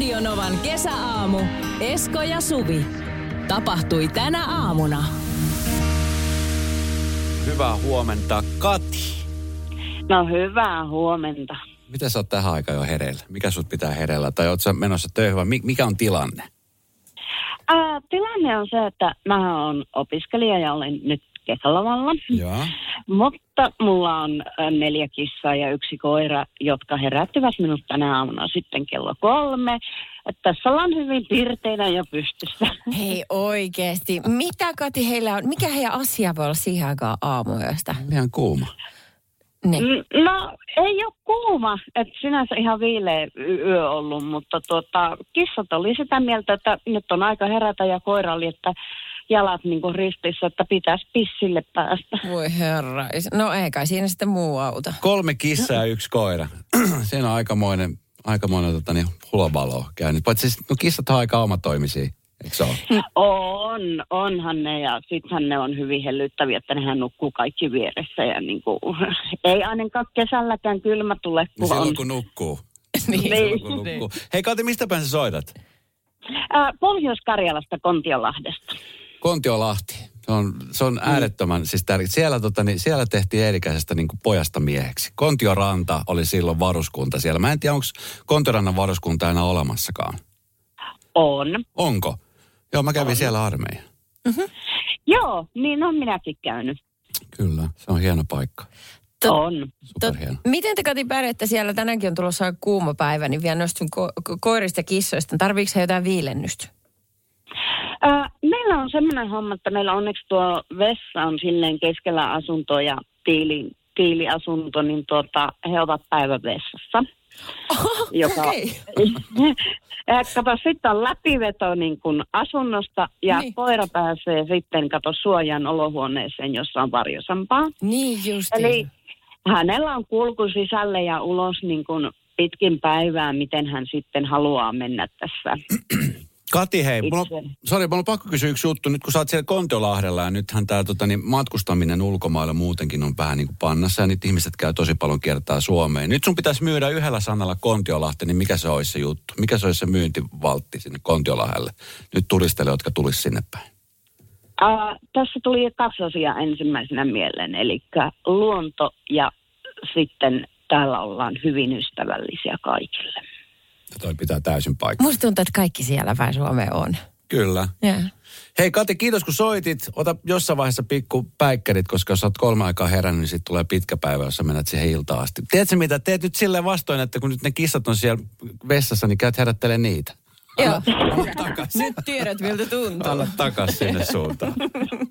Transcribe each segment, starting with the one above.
Radionovan kesäaamu. Esko ja Suvi. Tapahtui tänä aamuna. Hyvää huomenta, Kati. No hyvää huomenta. Miten sä oot tähän aikaan jo hereillä? Mikä sut pitää hereillä? Tai oot sä menossa töihin vai mi- mikä on tilanne? Ää, tilanne on se, että mä oon opiskelija ja olen nyt kesälomalla. Joo. Mutta mulla on neljä kissaa ja yksi koira, jotka herättivät minut tänä aamuna sitten kello kolme. Tässä ollaan hyvin pirteinä jo pystyssä. Hei oikeesti. Mitä Kati heillä on? Mikä heidän asia voi olla siihen aikaan aamuyöstä? Ihan kuuma. Niin. Mm, No ei ole kuuma, että sinänsä ihan viileä yö ollut, mutta tuota, kissat oli sitä mieltä, että nyt on aika herätä ja koira oli, että jalat niin kuin ristissä, että pitäisi pissille päästä. Voi herra. No ei kai siinä sitten muu auta. Kolme kissaa ja yksi koira. Siinä on aikamoinen, aikamoinen tota, niin, hulabalo käynyt. Paitsi siis, no kissat on aika omatoimisia, eikö se ole? On, onhan ne ja sittenhän ne on hyvin hellyttäviä, että nehän nukkuu kaikki vieressä ja niin kuin, ei ainakaan kesälläkään kylmä tule, Niin kun on. silloin kun nukkuu. niin. Niin. Kun nukkuu. Hei Kati, mistä päin sä soitat? Ää, Pohjois-Karjalasta Kontiolahdesta. Kontiolahti. Se on, se on äärettömän siis tärkeä. Siellä, tota, niin, siellä tehtiin Eerikäisestä niin kuin pojasta mieheksi. Kontioranta oli silloin varuskunta siellä. Mä en tiedä, onko Kontiorannan varuskunta enää olemassakaan. On. Onko? Joo, mä kävin siellä armeija. Joo, niin on minäkin käynyt. Kyllä, se on hieno paikka. Tot- On. Superhieno. Miten te Kati pärjäätte siellä? Tänäänkin on tulossa kuuma päivä, niin vielä noista ko- ko- koirista ja kissoista. Tarviiko jotain viilennystä? Meillä on semmoinen homma, että meillä onneksi tuo vessa on silleen keskellä asuntoa ja tiili, tiiliasunto, niin tuota, he ovat päivän vessassa. joka, okei. Ja kato, sitten on läpiveto niin kuin asunnosta ja Niin. niin. koira pääsee sitten, kato, suojan olohuoneeseen, jossa on varjosampaa. Niin just. Eli hänellä on kulku sisälle ja ulos niin kuin pitkin päivää, miten hän sitten haluaa mennä tässä. Kati, hei, mulla on, sorry, mulla on pakko kysyä yksi juttu. Nyt kun sä oot siellä Kontiolahdella ja nythän tämä tota, niin matkustaminen ulkomailla muutenkin on vähän niin kuin pannassa ja nyt ihmiset käy tosi paljon kertaa Suomeen. Nyt sun pitäisi myydä yhdellä sanalla Kontiolahti, niin mikä se olisi se juttu? Mikä se olisi se myyntivaltti sinne Kontiolahdelle? Nyt turisteille, jotka tulisi sinne päin. Ää, tässä tuli kaksi asiaa ensimmäisenä mieleen, eli luonto ja sitten täällä ollaan hyvin ystävällisiä kaikille. Ja toi pitää täysin paikkaa. Musta tuntuu, että kaikki siellä päin Suomeen on. Kyllä. Ja. Hei Kati, kiitos kun soitit. Ota jossain vaiheessa pikku päikkärit, koska jos olet kolme aikaa herännyt, niin sitten tulee pitkä päivä, jossa menet siihen iltaan asti. Tiedätkö mitä? Teet nyt silleen vastoin, että kun nyt ne kissat on siellä vessassa, niin käyt herättelee niitä. Joo. Nyt tiedät, miltä tuntuu. Anna takas sinne suuntaan.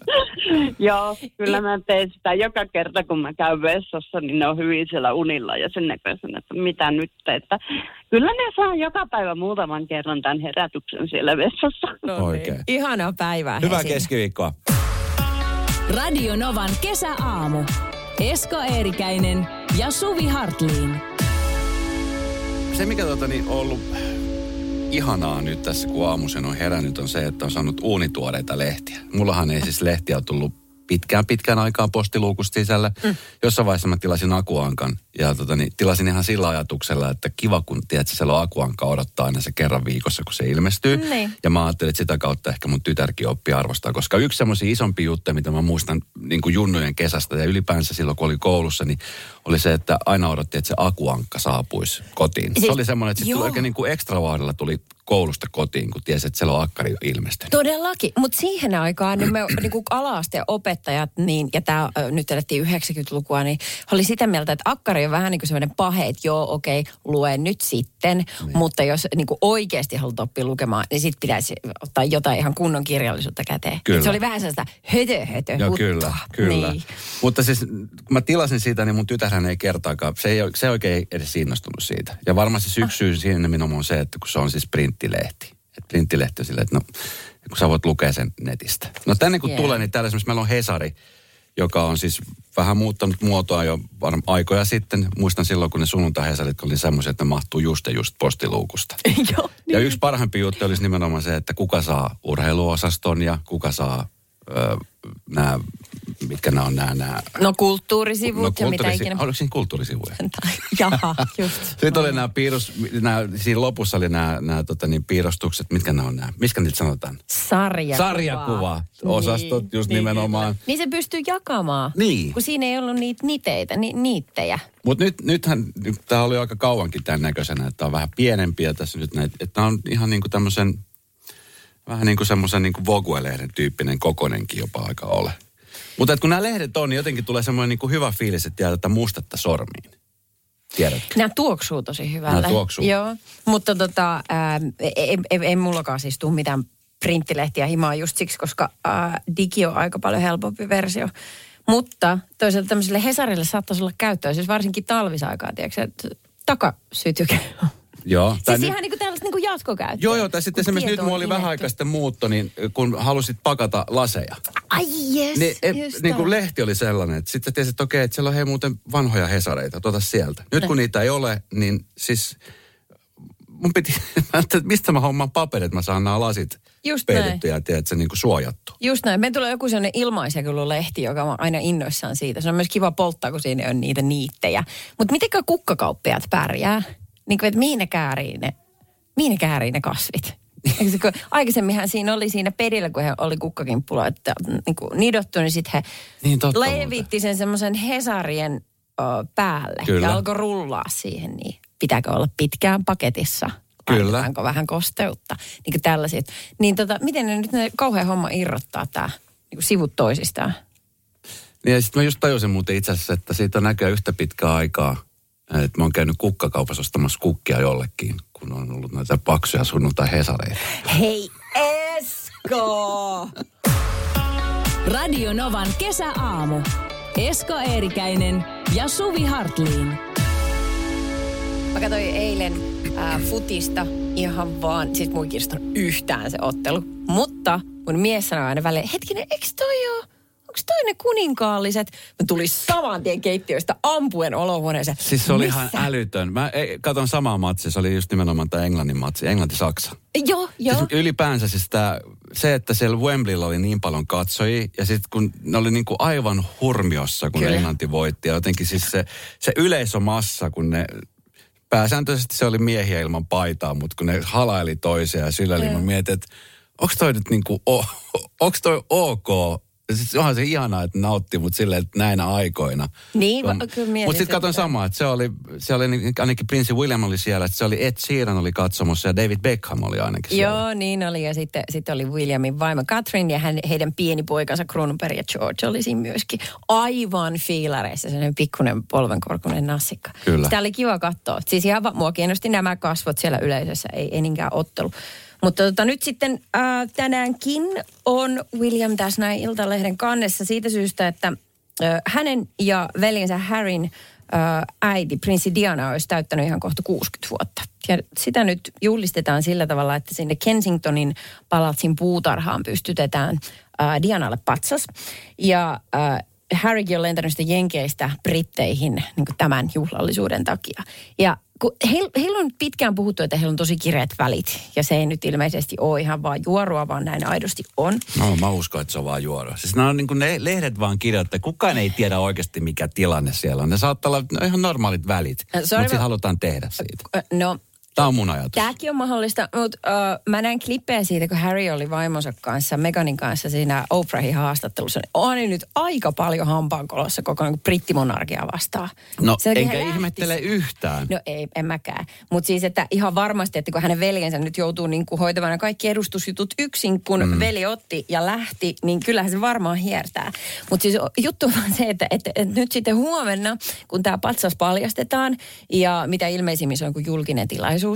Joo, kyllä mä teen sitä joka kerta, kun mä käyn vessassa, niin ne on hyvin siellä unilla ja sen näköisen, että mitä nyt, että kyllä ne saa joka päivä muutaman kerran tämän herätyksen siellä vessassa. No niin. Oikein. Ihanaa päivää. Hyvää keskiviikkoa. Radio Novan kesäaamu. Esko Eerikäinen ja Suvi Hartliin. Se, mikä tota, niin, on ollut ihanaa nyt tässä, kun aamuisen on herännyt, on se, että on saanut uunituoreita lehtiä. Mullahan ei siis lehtiä tullut pitkään pitkään aikaan postiluukusta sisällä. Mm. Jossain vaiheessa mä tilasin akuankan ja tota, niin, tilasin ihan sillä ajatuksella, että kiva kun tiedät, siellä on akuanka odottaa aina se kerran viikossa, kun se ilmestyy. Niin. Ja mä ajattelin, että sitä kautta ehkä mun tytärkin oppii arvostaa, koska yksi semmoisia isompi juttuja, mitä mä muistan niin kuin junnujen kesästä ja ylipäänsä silloin, kun oli koulussa, niin oli se, että aina odotti, että se akuankka saapuisi kotiin. Se Siis- oli semmoinen, että sit joo. tuli oikein niin kuin ekstravaarilla tuli koulusta kotiin, kun tiesi, että siellä on akkari ilmestynyt. Todellakin, mutta siihen aikaan niin me niinku ala-asteen opettajat, niin, ja tämä nyt elettiin 90-lukua, niin oli sitä mieltä, että akkari on vähän niin kuin sellainen pahe, että joo, okei, lue nyt sitten, niin. mutta jos niin kuin oikeasti haluat oppia lukemaan, niin sitten pitäisi ottaa jotain ihan kunnon kirjallisuutta käteen. Kyllä. Et se oli vähän sellaista hötö, hötö, Joo, huttua. kyllä, kyllä. Niin. Mutta siis kun mä tilasin siitä, niin mun tytärhän ei kertaakaan, se ei, se ei oikein edes innostunut siitä. Ja varmasti yksi syy siinä nimenomaan on se, että kun se on siis printtilehti. Että printtilehti on silleen, että no, kun sä voit lukea sen netistä. No tänne kun yeah. tulee, niin täällä esimerkiksi meillä on Hesari, joka on siis vähän muuttanut muotoa jo varm- aikoja sitten. Muistan silloin, kun ne sunnuntai-Hesarit oli semmoisia, että ne mahtuu just ja just postiluukusta. Joo. Ja yksi parhaimpi juttu olisi nimenomaan se, että kuka saa urheiluosaston ja kuka saa nämä mitkä nämä on nämä... nämä No kulttuurisivut no, ja mitä kulttuurisi- ikinä. Oliko siinä kulttuurisivuja? Jaha, just. Sitten oli nämä piirros, nämä, siinä lopussa oli nämä, nämä tota, niin, piirrostukset, mitkä nämä on nämä, miskä niitä sanotaan? Sarjakuva. Sarjakuva. Osastot just nimenomaan. Niin se pystyy jakamaan. Niin. Kun siinä ei ollut niitä niteitä, ni, niittejä. Mutta nyt, nythän, nyt, tämä oli aika kauankin tämän näköisenä, että on vähän pienempiä tässä nyt näitä, että on ihan niin kuin tämmöisen, vähän niin kuin semmoisen niin Vogue-lehden tyyppinen kokonenkin jopa aika ole. Mutta kun nämä lehdet on, niin jotenkin tulee semmoinen niin kuin hyvä fiilis, että jää tätä mustetta sormiin. Tiedätkö? Nämä tuoksuu tosi hyvälle. Nämä tuoksuu. Joo, mutta tota, ää, ei, ei, ei mullakaan siis tule mitään printtilehtiä himaa just siksi, koska ää, digi on aika paljon helpompi versio. Mutta toisaalta tämmöiselle Hesarille saattaisi olla käyttöä, siis varsinkin talvisaikaa, tiedätkö, että takasytyke. Joo. Tai Siis nyt- ihan niin kuin tällaista niin kuin jatkokäyttöä. Joo, joo, tai sitten esimerkiksi nyt mulla oli vähän aikaa sitten muutto, niin kun halusit pakata laseja, Ai jes, niin, just niin kuin lehti oli sellainen, että sitten tiesit, että okei, että siellä on hei muuten vanhoja hesareita, tuota sieltä. Nyt kun niitä ei ole, niin siis mun piti, että mistä mä hommaan paperit, että mä saan nämä lasit Just näin. peitettyä ja tiedät, se niin kuin suojattu. Just näin. Meillä tulee joku sellainen ilmaisjakelulehti, joka on aina innoissaan siitä. Se on myös kiva polttaa, kun siinä on niitä niittejä. Mutta mitenkä kukkakauppiaat pärjää? Niin kuin, että mihin ne käärii ne, mihin ne käärii ne kasvit? Eikö se, kun aikaisemminhan siinä oli siinä perillä, kun he oli kukkakimppulla, että niin kuin nidottu, niin sitten he Niin totta levitti sen semmoisen Hesarien ö, päälle Kyllä. ja alkoi rullaa siihen. Niin pitääkö olla pitkään paketissa? Kyllä. Vähän kosteutta? Niin kuin tällaiset. Niin tota, miten ne nyt ne kauhean homma irrottaa tämä niin sivut toisistaan? Niin ja sitten mä just tajusin muuten itse asiassa, että siitä on näköjään yhtä pitkää aikaa, että mä oon käynyt kukkakaupassa ostamassa kukkia jollekin, kun on ollut näitä paksuja sunnuntai-hesareita. Hei Esko! Radio Novan kesäaamu. Esko Eerikäinen ja Suvi Hartliin. Mä katsoin eilen ää, futista ihan vaan, siis mun yhtään se ottelu. Mutta mun mies sanoi aina välein, hetkinen, eikö toi oo? Onko toi ne kuninkaalliset? Mä tulin saman tien keittiöstä ampuen olohuoneeseen. Siis se oli Missä? ihan älytön. Mä ei, katon samaa matsia, se oli just nimenomaan tämä Englannin matsi, Englanti-Saksa. Joo, joo. Siis ylipäänsä siis tää, se, että siellä Wembleyllä oli niin paljon katsojia, ja sitten kun ne oli niinku aivan hurmiossa, kun Kyllä. Englanti voitti, ja jotenkin siis se, se yleisömassa, kun ne, pääsääntöisesti se oli miehiä ilman paitaa, mutta kun ne halaili toisia ja sillä mä mietin, että onko toi nyt niinku, onko toi ok? Siis onhan se ihanaa, että nautti, mutta silleen, että näinä aikoina. Niin, va- kyllä Mutta sitten katsoin samaa, että se oli, se oli niin- ainakin prinssi William oli siellä, että se oli Ed Sheeran oli katsomassa ja David Beckham oli ainakin siellä. Joo, niin oli. Ja sitten, sitten oli Williamin vaimo Catherine ja hän, heidän pieni poikansa Kruununberg ja George oli siinä myöskin aivan fiilareissa. Sellainen pikkuinen polvenkorkunen nassikka. Kyllä. Sitä oli kiva katsoa. Siis ihan mua kiinnosti nämä kasvot siellä yleisössä, ei, ei niinkään ottelu. Mutta tota, nyt sitten äh, tänäänkin on William tässä näin Iltalehden kannessa siitä syystä, että äh, hänen ja veljensä Harryn äh, äiti, prinssi Diana, olisi täyttänyt ihan kohta 60 vuotta. Ja sitä nyt juhlistetaan sillä tavalla, että sinne Kensingtonin palatsin puutarhaan pystytetään äh, Dianalle patsas. Ja Harrykin on lentänyt sitten Jenkeistä Britteihin niin tämän juhlallisuuden takia. Ja kun heillä heil on pitkään puhuttu, että heillä on tosi kireät välit. Ja se ei nyt ilmeisesti ole ihan vaan juorua, vaan näin aidosti on. No, mä uskon, että se on vaan juoro. Siis nämä on niin kuin ne lehdet vaan kirjoittaa. Kukaan ei tiedä oikeasti, mikä tilanne siellä on. Ne saattaa olla no, ihan normaalit välit, mutta mä- halutaan tehdä siitä. No, Tämä on mun ajatus. Tämäkin on mahdollista, mutta uh, mä näin klippejä siitä, kun Harry oli vaimonsa kanssa, Meganin kanssa siinä Oprahin haastattelussa. niin On nyt aika paljon hampaankolossa koko niin brittimonarkia vastaan. No, Se enkä ihmettele yhtään. No ei, en mäkään. Mutta siis, että ihan varmasti, että kun hänen veljensä nyt joutuu niin kuin hoitamaan nämä kaikki edustusjutut yksin, kun mm. veli otti ja lähti, niin kyllähän se varmaan hiertää. Mutta siis juttu on se, että, että, että nyt sitten huomenna, kun tämä patsas paljastetaan ja mitä ilmeisimmin se on kuin julkinen tilaisuus,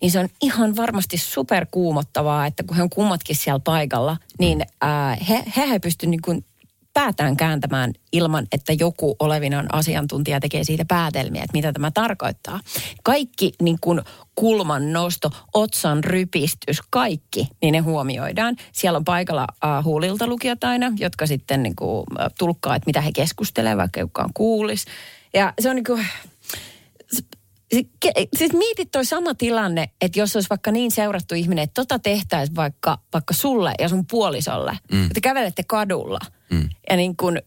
niin se on ihan varmasti superkuumottavaa, että kun he on kummatkin siellä paikalla, niin ää, he, he ei pysty niin kuin päätään kääntämään ilman, että joku olevinaan asiantuntija tekee siitä päätelmiä, että mitä tämä tarkoittaa. Kaikki niin kuin kulman nosto, otsan rypistys, kaikki, niin ne huomioidaan. Siellä on paikalla uh, huulilta lukijat aina, jotka sitten niin kuin, tulkkaa, että mitä he keskustelevat, vaikka kukaan kuulisi. Ja se on niin kuin, Siis mietit toi sama tilanne, että jos olisi vaikka niin seurattu ihminen, että tota tehtäisiin vaikka, vaikka sulle ja sun puolisolle, mm. että kävelette kadulla. Mm. Ja niin kun,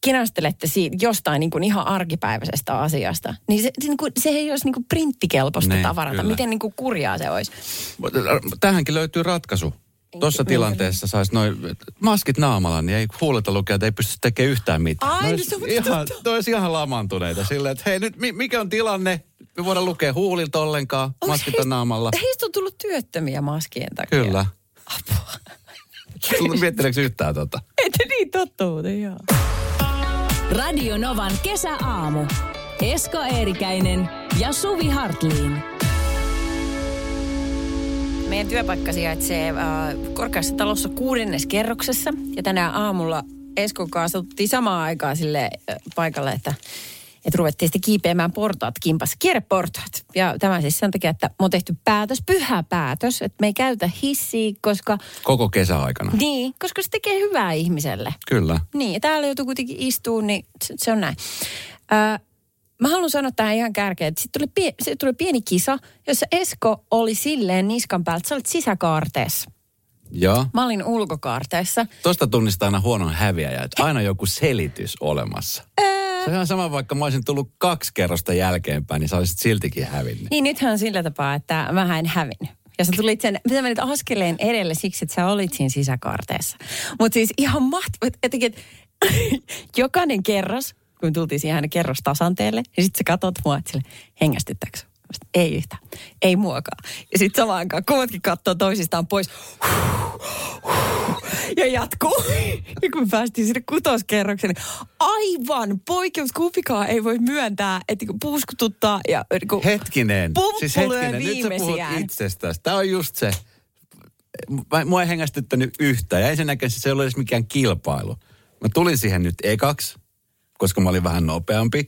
kinastelette siitä jostain niin kuin ihan arkipäiväisestä asiasta, niin se, niin kuin, se ei olisi niin kuin printtikelpoista Niin, tavarata. kyllä. Miten niin kuin kurjaa se olisi? Tähänkin löytyy ratkaisu. Tuossa tilanteessa saisi noin maskit naamalla, niin ei huuleta lukea, että ei pysty tekemään yhtään mitään. Ai, no se on ihan, ihan lamantuneita silleen, että hei nyt mi- mikä on tilanne? Me voidaan lukea huulilta ollenkaan, Onks maskit heistä- on naamalla. Heistä on tullut työttömiä maskien takia. Kyllä. Miettileekö yhtään tota? Ette niin totta muuten, joo. Radio Novan kesäaamu. Esko Eerikäinen ja Suvi Hartliin. Meidän työpaikka sijaitsee äh, korkeassa talossa kuudennes kerroksessa. Ja tänä aamulla Eskon kanssa samaan aikaan sille äh, paikalle, että, että ruvettiin sitten kiipeämään portaat kimpassa, kierreportaat. Ja tämä siis sen takia, että me on tehty päätös, pyhä päätös, että me ei käytä hissiä, koska, Koko kesäaikana. niin, koska se tekee hyvää ihmiselle. Kyllä. Niin, ja täällä joutuu kuitenkin istuu, niin se, se on näin. Öö, mä haluan sanoa tähän ihan kärkeen, että sitten tuli, pie, sit tuli pieni kisa, jossa Esko oli silleen niskan päältä, sä olit sisäkaarteessa. Joo. Mä olin ulkokaarteessa. Tosta tunnistaa aina huonon häviäjä, että aina joku selitys olemassa. Se on ihan sama, vaikka mä olisin tullut kaksi kerrosta jälkeenpäin, niin sä olisit siltikin hävinnyt. Niin nythän on sillä tapaa, että mä en hävin. Ja sä tulit sen, sä menit askeleen edelle siksi, että sä olit siinä sisäkaarteessa. Mutta siis ihan mahtavaa, että että jokainen kerros, kun tultiin siihen kerrostasanteelle, niin sitten sä katot mua, että sille hengästyttääkö sanoin, Ei yhtään, ei muakaan. Ja sitten samaan aikaan kummatkin katsoo toisistaan pois. Ja jatkuu. Ja kun me päästiin sinne kutoskerrokseen, niin aivan poikkeus, kumpikaan ei voi myöntää, että niinku puuskututtaa ja niinku Hetkinen. Pumppu siis hetkinen, nyt sä puhut itsestäsi. Tämä on just se. Mua ei hengästyttänyt yhtään. Ja ensinnäkin se ei ollut edes mikään kilpailu. Mä tulin siihen nyt ekaksi, koska mä olin vähän nopeampi.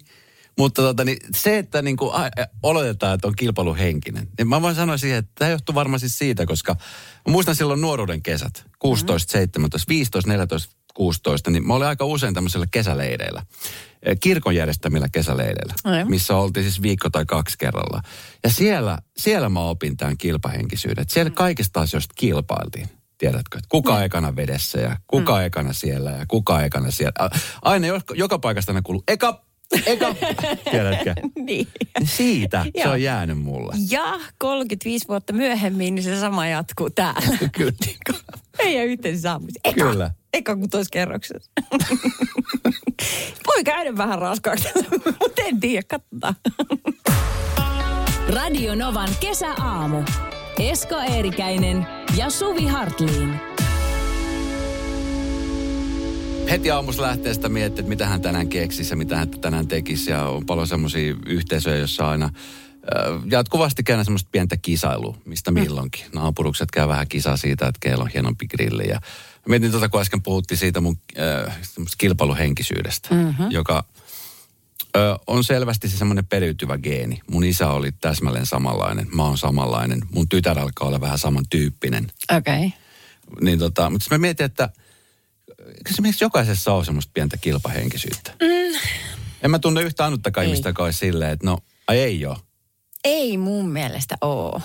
Mutta tota, niin se, että niin kuin, a, a, oletetaan, että on kilpailuhenkinen, niin mä voin sanoa siihen, että tämä johtuu varmaan siis siitä, koska mä muistan silloin nuoruuden kesät, 16, 17, 15, 14, 16, niin mä olin aika usein tämmöisellä kesäleireillä, eh, kirkon järjestämillä kesäleireillä, Ai. missä oltiin siis viikko tai kaksi kerralla. Ja siellä, siellä mä opin tämän kilpahenkisyyden, että siellä kaikista asioista kilpailtiin. Tiedätkö, että kuka ekana vedessä ja kuka mm. ekana siellä ja kuka ekana siellä. Aina joka, joka paikasta aina kuuluu, eka, eka, tiedätkö? niin. Niin Siitä se on jäänyt mulle. Ja 35 vuotta myöhemmin, niin se sama jatkuu täällä. Kyllä. Meidän yhteisessä saavutus. Eka, Kyllä. eka kutoskerroksessa. Voi käydä vähän raskaaksi, mutta en tiedä, katsotaan. Radio Novan kesäaamu. Esko Eerikäinen ja Suvi Hartliin. Heti aamussa lähtee sitä miettimään, että mitä hän tänään keksisi ja mitä hän tänään tekisi. Ja on paljon semmoisia yhteisöjä, joissa aina äh, jatkuvasti käydään semmoista pientä kisailua, mistä milloinkin. Naapurukset käy vähän kisaa siitä, että keillä on hienompi grilli. Ja mietin tuota, kun äsken puhuttiin siitä mun äh, kilpailuhenkisyydestä, mm-hmm. joka ö, on selvästi se semmoinen periytyvä geeni. Mun isä oli täsmälleen samanlainen, mä oon samanlainen. Mun tytär alkaa olla vähän samantyyppinen. Okei. Okay. Niin tota, mutta mä mietin, että miksi jokaisessa on semmoista pientä kilpahenkisyyttä. Mm. En mä tunne yhtä ainuttakaan ihmistä, joka olisi silleen, että no, ai ei ole. Ei mun mielestä oo.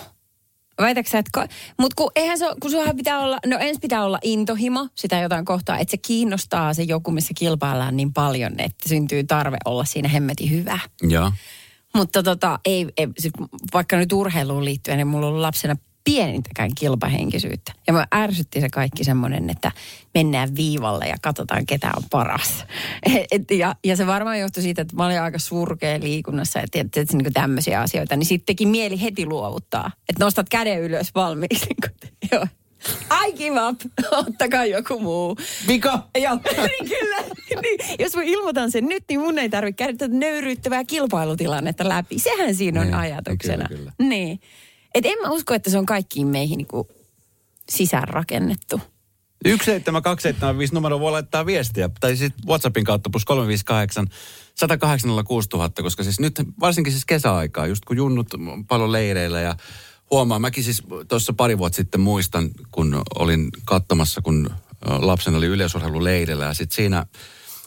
Sä, että... Mutta kun eihän se, kun sunhan pitää olla, no ensin pitää olla intohimo sitä jotain kohtaa, että se kiinnostaa se joku, missä kilpaillaan niin paljon, että syntyy tarve olla siinä hemmetin hyvä. Joo. Mutta tota, ei, ei siis vaikka nyt urheiluun liittyen, niin mulla on lapsena pienintäkään kilpahenkisyyttä. Ja mä ärsytti se kaikki semmoinen, että mennään viivalle ja katsotaan, ketä on paras. Et, ja, ja se varmaan johtui siitä, että mä olin aika surkea liikunnassa ja tietysti että niin tämmöisiä asioita, niin sitten teki mieli heti luovuttaa. Että nostat käden ylös valmiiksi. Niin joo. I give up. Ottakaa joku muu. Vika! Joo, niin kyllä. Niin, jos mä ilmoitan sen nyt, niin mun ei tarvitse käydä tätä nöyryyttävää kilpailutilannetta läpi. Sehän siinä on Niin, ajatuksena. kyllä, Niin. Et en mä usko, että se on kaikkiin meihin niinku sisäänrakennettu. 17275 numero voi laittaa viestiä, tai sitten WhatsAppin kautta plus 358 108 6000, koska siis nyt varsinkin siis kesäaikaa, just kun junnut on paljon leireillä ja huomaa, mäkin siis tuossa pari vuotta sitten muistan, kun olin katsomassa, kun lapsen oli yleisurheiluleirillä ja sitten siinä,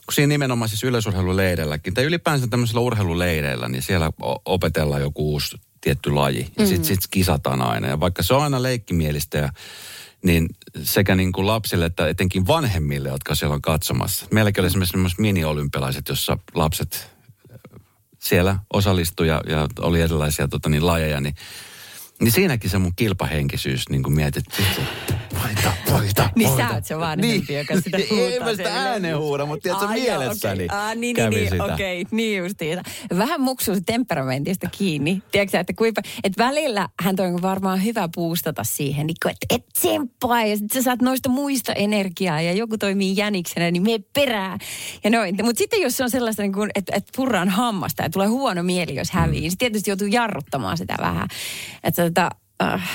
kun siinä nimenomaan siis yleisurheiluleireilläkin, tai ylipäänsä tämmöisellä urheiluleireillä, niin siellä opetellaan joku uusi tietty laji. Ja sitten sit kisataan aina. Ja vaikka se on aina leikkimielistä, ja, niin sekä niin kuin lapsille että etenkin vanhemmille, jotka siellä on katsomassa. Meilläkin oli esimerkiksi semmoiset mini-olympialaiset, jossa lapset siellä osallistui ja, ja oli erilaisia tota, niin, lajeja, niin, niin siinäkin se mun kilpahenkisyys niin kuin mietit, että voita, voita, Niin voita. sä oot se vanhempi, niin. joka sitä Ei huutaa mä sitä ääneen huuda, mutta tiedätkö, Aa, joo, mielessäni okei. Aa, niin, kävi niin, niin, sitä. okei, niin justiinsa. Vähän muksuu temperamentista kiinni. Tiedätkö sä, että kuinka, että välillä hän on varmaan hyvä puustata siihen, niin kuin, että et tsemppaa ja sit sä saat noista muista energiaa ja joku toimii jäniksenä, niin me perää. Ja noin. Mutta sitten jos se on sellaista, niin kuin, että, että purraan hammasta ja tulee huono mieli, jos hävii, niin sit tietysti joutuu jarruttamaan sitä vähän. Että tota, äh,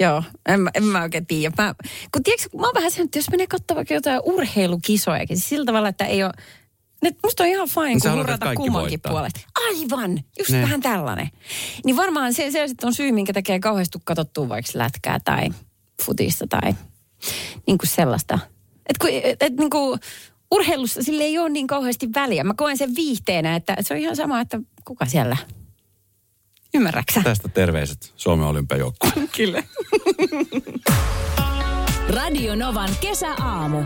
Joo, en, en mä oikein tiedä. Mä, kun tiedätkö, kun mä oon vähän sen, että jos menee katsomaan vaikka jotain urheilukisojakin, siis sillä tavalla, että ei ole... Ne, musta on ihan fine, Niin kun hurrata kummankin puolesta. Aivan, just Ne. vähän tällainen. Niin varmaan se, se on syy, minkä tekee kauheasti katsottua vaikka lätkää tai futista tai niin kuin sellaista. Että et, et, niin kuin urheilussa sille ei ole niin kauheasti väliä. Mä koen sen viihteenä, että se on ihan sama, että kuka siellä. Ymmärräksä? Tästä terveiset Suomen olympiajoukkueelle. Kyllä. Radio Novan kesäaamu.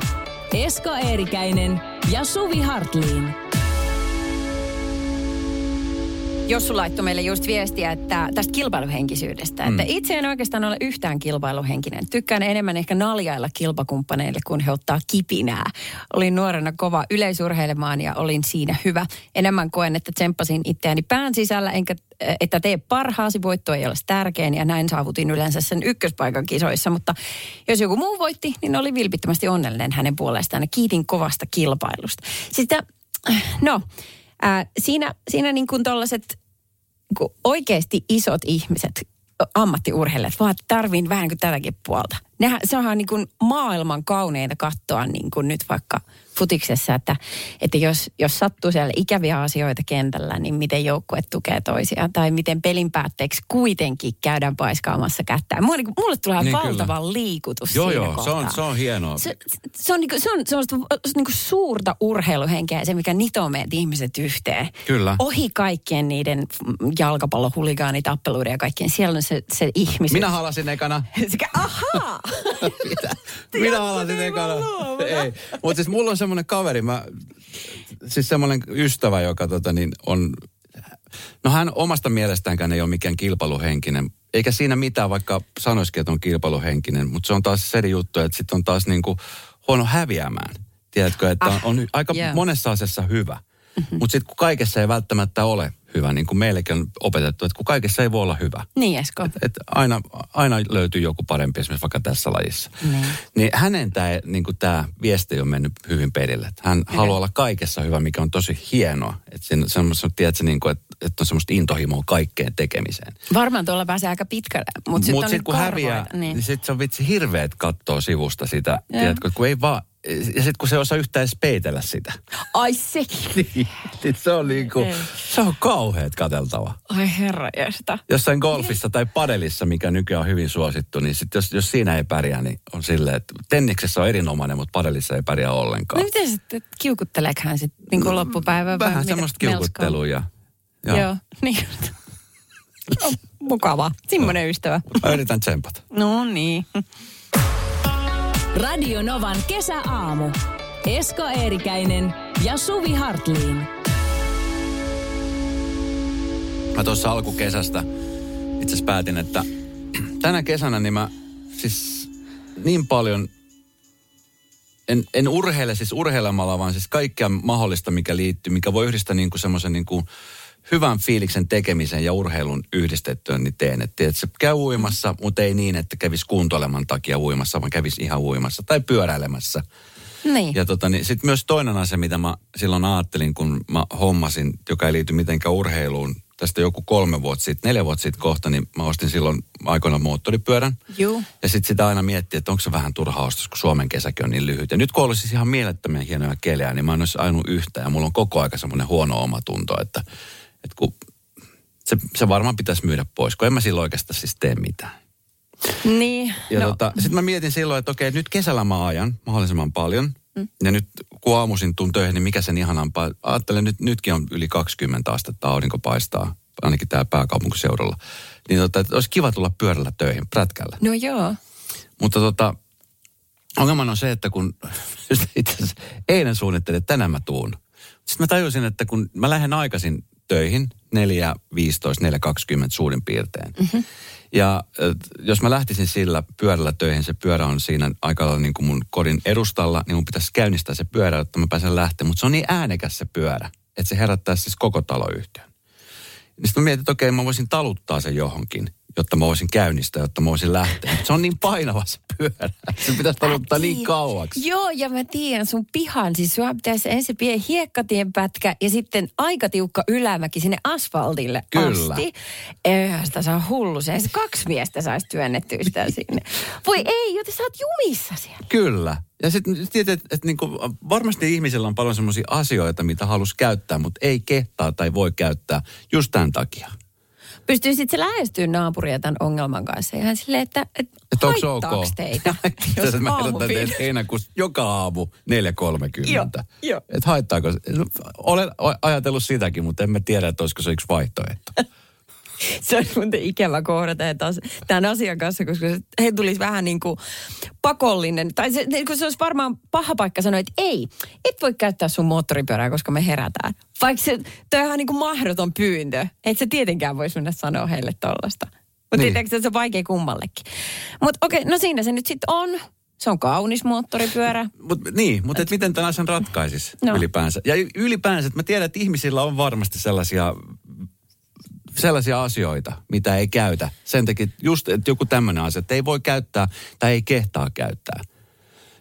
Esko Eerikäinen ja Suvi Hartliin. Jossu laittoi meille just viestiä että tästä kilpailuhenkisyydestä. Että itse en oikeastaan ole yhtään kilpailuhenkinen. Tykkään enemmän ehkä naljailla kilpakumppaneille, kun he ottaa kipinää. Olin nuorena kova yleisurheilemaan ja olin siinä hyvä. Enemmän koen, että tsemppasin itseäni pään sisällä, enkä että tee parhaasi, voitto ei ole tärkein ja näin saavutin yleensä sen ykköspaikan kisoissa. Mutta jos joku muu voitti, niin oli vilpittömästi onnellinen hänen puolestaan ja kiitin kovasta kilpailusta. Sitä, no, ää, siinä, siinä niin kuin tollaset niin oikeasti isot ihmiset, ammattiurheilijat, vaan tarviin vähän kuin tätäkin puolta. Nehän, se onhan niin kuin maailman kauneinta katsoa niin kuin nyt vaikka futiksessa, että, että jos, jos sattuu siellä ikäviä asioita kentällä, niin miten joukkue tukee toisiaan. Tai miten pelin päätteeksi kuitenkin käydään paiskaamassa kättä. Mulle, niin kuin- mulle tulee Niin, niin kyllä. valtava liikutus joo, siinä joo, se on, kohtaa. se on hienoa. Se, se on, niinku, se on sellaista niinku suurta urheiluhenkeä, se mikä nitoo meidät ihmiset yhteen. Kyllä. Ohi kaikkien niiden jalkapallohuligaanitappeluiden ja kaikkien. Siellä on se, se ihmisyys. Minä halasin ekana. Sekä, ahaa! Mitä? Minä halasin ekana. Ei. Mutta siis mulla on semmoinen kaveri, mä, siis semmoinen ystävä, joka tota niin on, no hän omasta mielestäänkään ei ole mikään kilpailuhenkinen. Eikä siinä mitään, vaikka sanoisikin, että on kilpailuhenkinen. Mutta se on taas se juttu, että sitten on taas niinku huono häviämään. Tiedätkö, että on, Ah, on aika joo. monessa asiassa hyvä. Mutta sitten kun kaikessa ei välttämättä ole hyvä, niin kuin meillekin on opetettu, että kun kaikessa ei voi olla hyvä. Niin, Esko. Että aina, aina löytyy joku parempi esimerkiksi vaikka tässä lajissa. Niin. Niin hänen tämä niin viesti on mennyt hyvin perille. Että hän haluaa olla kaikessa hyvä, mikä on tosi hienoa. Että siinä semmoista, tiedätkö, niin kuin, että, että on semmoista intohimoa kaikkeen tekemiseen. Varmaan tuolla pääsee aika pitkälle. Mutta sitten Mutta on sitten nyt kun häviää, niin, Niin. sitten se on vitsi hirveet kattoo sivusta sitä. Joo. Tiedätkö, kun ei vaan, ja sitten kun se osaa yhtään edes peitellä sitä. Ai sekin. Niin, niin se on niin kuin, Ei. se on kauheat kateltava. Ai herra jästä. jossain golfissa tai padelissa, mikä nykyään on hyvin suosittu, niin sit jos, jos siinä ei pärjää, niin on silleen, että tenniksessä on erinomainen, mutta padelissa ei pärjää ollenkaan. No miten sitten kiukutteleeko hän sitten niin kuin loppupäivän? vai Vähän semmoista kiukuttelua ja, Joo, Joo. niin. No, mukava. Semmoinen ystävä. mä yritän tsempata. No niin. Radio Novan kesäaamu. Esko Eerikäinen ja Suvi Hartliin. Mä tuossa alkukesästä itse päätin, että tänä kesänä niin mä siis niin paljon en, en urheile siis urheilemalla, vaan siis kaikkea mahdollista, mikä liittyy, mikä voi yhdistää niin kuin semmoisen niin kuin hyvän fiiliksen tekemisen ja urheilun yhdistettyä, niin teen. Että et se käy uimassa, mutta ei niin, että kävisi kuntoileman takia uimassa, vaan kävisi ihan uimassa tai pyöräilemässä. Niin. Ja tota, niin sitten myös toinen asia, mitä mä silloin ajattelin, kun mä hommasin, joka ei liity mitenkään urheiluun, tästä joku kolme vuotta sitten, neljä vuotta sitten kohta, niin mä ostin silloin aikoinaan moottoripyörän. Juu. Ja sitten sitä aina miettii, että onko se vähän turha ostos, kun Suomen kesäkin on niin lyhyt. Ja nyt kun olisi siis ihan mielettömiä hienoja kelejä, niin mä en olisi ainut yhtä. Ja mulla on koko aika semmoinen huono omatunto, että, että kun se, se varmaan pitäisi myydä pois, kun en mä silloin oikeastaan siis tee mitään. Niin. Ja no, tota, sitten mä mietin silloin, että okei, nyt kesällä mä ajan mahdollisimman paljon. Mm. Ja nyt kun aamuisin tuun töihin, niin mikä sen ihanampaa. Ajattelen, nyt, nytkin on yli 20 astetta aurinko paistaa, ainakin täällä pääkaupunkiseudulla. Niin tota, että olisi kiva tulla pyörällä töihin, prätkällä. no joo. Mutta tota, ongelman on se, että kun itse asiassa eilen suunnittelin, että tänään mä tuun. Sitten mä tajusin, että kun mä lähden aikaisin töihin, 4.15, 4.20 suurin piirtein. Mm-hmm. Ja jos mä lähtisin sillä pyörällä töihin, se pyörä on siinä aika lailla niin kuin mun kodin edustalla, niin mun pitäisi käynnistää se pyörä, että mä pääsen lähtemään. Mutta se on niin äänekäs se pyörä, että se herättää siis koko taloyhtiön. Niin sitten mä mietin, että okei, mä voisin taluttaa sen johonkin jotta mä voisin käynnistää, jotta mä voisin lähteä. Se on niin painava se pyörä. Se pitäisi taluttaa niin kauaksi. Joo, ja mä tiedän sun pihan. Siis sua pitäisi ensin pieni hiekkatien pätkä ja sitten aika tiukka ylämäki sinne asfaltille Kyllä. asti. Eihän sitä saa hullu. Se kaksi miestä saisi työnnettyä sitä sinne. Voi ei, joten sä oot jumissa siellä. Kyllä. Ja sitten tietysti, että, että niin kuin, varmasti ihmisillä on paljon sellaisia asioita, mitä halus käyttää, mutta ei kehtaa tai voi käyttää just tämän takia. Pystyisit se lähestyä naapuria tämän ongelman kanssa. Ihan silleen, että, että Et onks ok? teitä, jos mä ehdotan teille heinäkuussa joka aamu 4.30. Joo, joo. Et haittaako? No, Olen ajatellut sitäkin, mutta en mä tiedä, että olisiko se yksi vaihtoehto. Se on muuten ikävä kohdata että as- tämän asian kanssa, koska he tulisi vähän niin kuin pakollinen. Tai se, niin kuin se olisi varmaan paha paikka sanoa, että ei, et voi käyttää sun moottoripyörää, koska me herätään. Vaikka se, toi on ihan niin kuin mahdoton pyyntö. Et se tietenkään voisi mennä sanoa heille tollasta. Mutta Niin. se on vaikea kummallekin. Mutta okei, no siinä se nyt sitten on. Se on kaunis moottoripyörä. Mut, niin, mutta et miten tämän asian ratkaisisi no. Ylipäänsä? Ja ylipäänsä, että mä tiedän, että ihmisillä on varmasti sellaisia, sellaisia asioita, mitä ei käytä. Sen takia just, että joku tämmöinen asia, että ei voi käyttää tai ei kehtaa käyttää.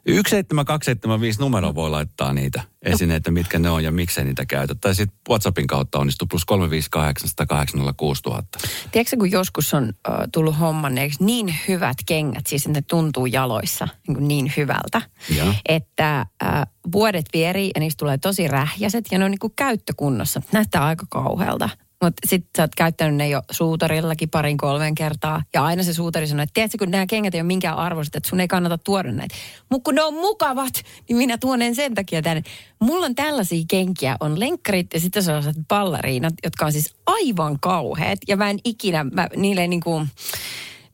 17275 numero voi laittaa niitä esineitä, mitkä ne on ja miksei niitä käytä. Tai sitten WhatsAppin kautta onnistuu plus 358 000. Tiedätkö, kun joskus on äh, tullut hommanneeksi niin hyvät kengät, siis että ne tuntuu jaloissa niin, kuin niin hyvältä, Joo. että äh, vuodet vierii ja niistä tulee tosi rähjäiset ja ne on niin kuin käyttökunnossa. Näyttää aika kauhealta. Mutta sitten sä oot käyttänyt ne jo suutarillakin parin kolmen kertaa. Ja aina se suutari sanoo, että tiedätkö, kun nämä kengät ei ole minkään arvoiset, että sun ei kannata tuoda näitä. Mutta kun ne on mukavat, niin minä tuon sen takia tänne. Mulla on tällaisia kenkiä, on lenkkarit ja sitten sellaiset balleriinat, jotka on siis aivan kauheat. Ja mä en ikinä, mä, niille niin kuin,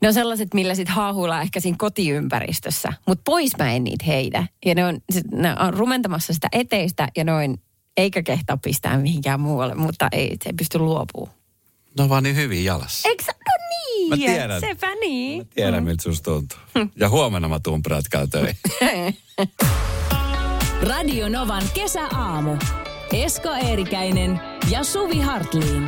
ne on sellaiset, millä sit haahuillaan ehkä siinä kotiympäristössä. Mutta pois mä en niitä heitä. Ja ne on, sit, ne on rumentamassa sitä eteistä ja noin, eikä kehtaa pistää mihinkään muualle, mutta ei, se ei pysty luopumaan. Ne on vaan niin hyvin jalassa. Eikö? No niin, Mä tiedän. sepä niin. Tiedän, miltä susta tuntuu. Ja huomenna mä tuun töihin. Radio Novan kesäaamu. Esko Eerikäinen ja Suvi Hartliin.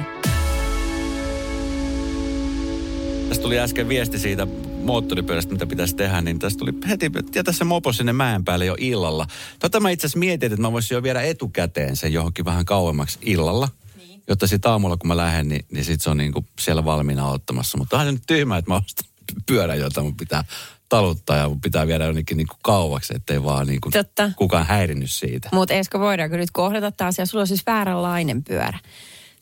Tässä tuli äsken viesti siitä moottoripyörästä, mitä pitäisi tehdä, niin tässä tuli heti, jätä se mopo sinne mäen päälle jo illalla. Tota mä itse asiassa mietin, että mä voisin jo viedä etukäteen sen johonkin vähän kauemmaksi illalla. Niin. Jotta sitten aamulla, kun mä lähden, niin, niin sit se on niinku siellä valmiina ottamassa. Mutta onhan se nyt tyhmä, että mä ostan pyörän, jota mun pitää taluttaa ja mun pitää viedä jonnekin niinku kauaksi, ettei vaan niinku Totta. kukaan häirinnyt siitä. Mutta Esko, voidaanko nyt kohdata tämä asia? Sulla on siis vääränlainen pyörä.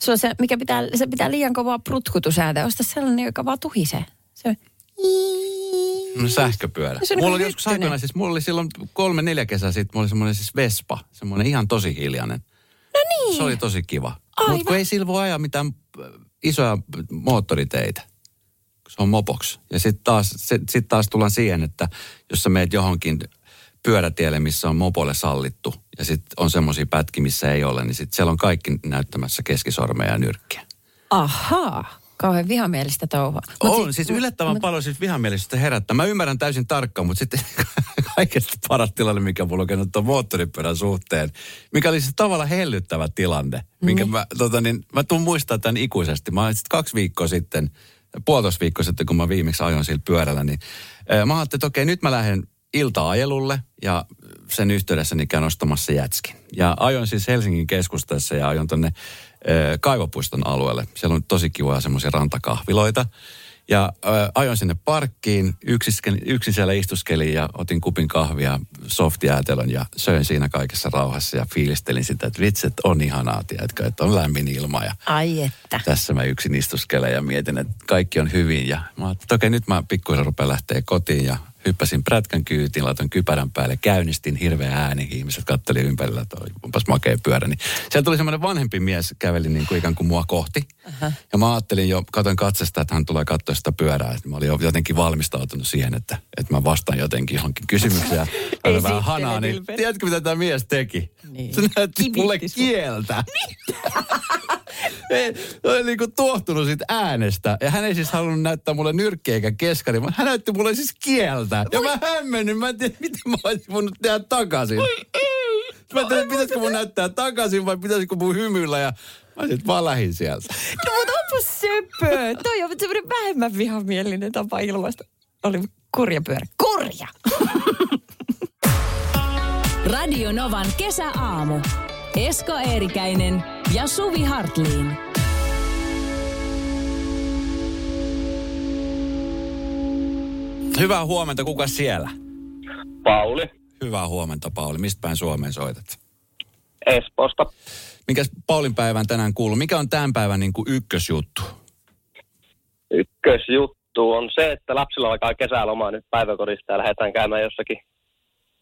Sulla on se, mikä pitää, se pitää liian kovaa prutkutusääntä. Osta sellainen, joka vaan tuhisee. Se sähköpyörä. Se on mulla oli joskus aikoinaan, siis mulla oli silloin kolme, neljä kesää sitten, mulla oli semmoinen siis Vespa, semmoinen ihan tosi hiljainen. No niin. Se oli tosi kiva. Mutta kun ei sillä voi ajaa mitään äh, isoja moottoriteitä, se on mopoks. Ja sitten taas, sit taas tullaan siihen, että jos sä meet johonkin pyörätielle, missä on mopolle sallittu, ja sitten on semmoisia pätkiä, missä ei ole, niin sitten siellä on kaikki näyttämässä keskisormeja ja nyrkkiä. Ahaa, kauhean vihamielistä touhua. Mut on, sit- siis yllättävän mut- paljon siis vihamielisyyttä herättää. Mä ymmärrän täysin tarkkaan, mutta sitten kaikesta paras tilanne, mikä mulla on käynyt tuon moottoripyörän suhteen, mikä oli se tavallaan hellyttävä tilanne, minkä Mm. mä, tota, niin, mä tuun muistaa tämän ikuisesti. Mä olin sit kaksi viikkoa sitten, puolitoista viikkoa sitten, kun mä viimeksi ajoin sillä pyörällä, niin ää, mä ajattelin, että okei, nyt mä lähden ilta-ajelulle ja sen yhteydessä niin käyn ostamassa jätskin. Ja ajoin siis Helsingin keskustassa ja ajoin tonne Kaivopuiston alueelle. Siellä on tosi kivoja semmoisia rantakahviloita. Ja ö, ajoin sinne parkkiin, yksin, yksin siellä istuskelin ja otin kupin kahvia, softjäätelön ja söin siinä kaikessa rauhassa ja fiilistelin sitä, että vitset on ihanaa, tiedätkö, että on lämmin ilma ja Ai että. tässä mä yksin istuskelen ja mietin, että kaikki on hyvin. Ja mä että okei, nyt mä pikkuhiljaa rupean lähteä kotiin ja hyppäsin prätkän kyytiin, laitoin kypärän päälle, käynnistin hirveä ääni. Ihmiset katteli ympärillä, että onpas makea pyörä. Niin sieltä tuli semmoinen vanhempi mies, käveli niin kuin ikään kuin mua kohti. Uh-huh. Ja mä ajattelin jo, katoin katsesta, että hän tulee katsoa sitä pyörää. Mä olin jo jotenkin valmistautunut siihen, että, että mä vastaan jotenkin johonkin kysymykseen. Ei vähän hanaa, niin tiedätkö mitä tämä mies teki? Niin. Se näytti mulle kieltä. oli niin kuin tuohtunut siitä äänestä. Ja hän ei siis halunnut näyttää mulle nyrkkiä eikä keskari, vaan hän näytti mulle siis kieltä. Ja mä hämmennyin, mä en tiedä, miten mä olisin voinut tehdä takaisin. Mä en tiedä, pitäisikö mun näyttää takaisin vai pitäisikö mun hymyillä ja mä sitten vaan lähin sieltä. No mutta onpa söpö. Toi on semmoinen vähemmän vihamielinen tapa ilmaista. Oli kurja pyörä. Kurja! Radio Novan kesäaamu. Esko Eerikäinen ja Suvi Hartliin. Hyvää huomenta, kuka siellä? Pauli Hyvää huomenta, Pauli. Mistä päin Suomeen soitat? Espoosta. Mikäs Paulin päivän tänään kuuluu? Mikä on tämän päivän niin kuin ykkösjuttu? Ykkösjuttu on se, että lapsilla alkaa kesäloma nyt päiväkodista ja lähdetään käymään jossakin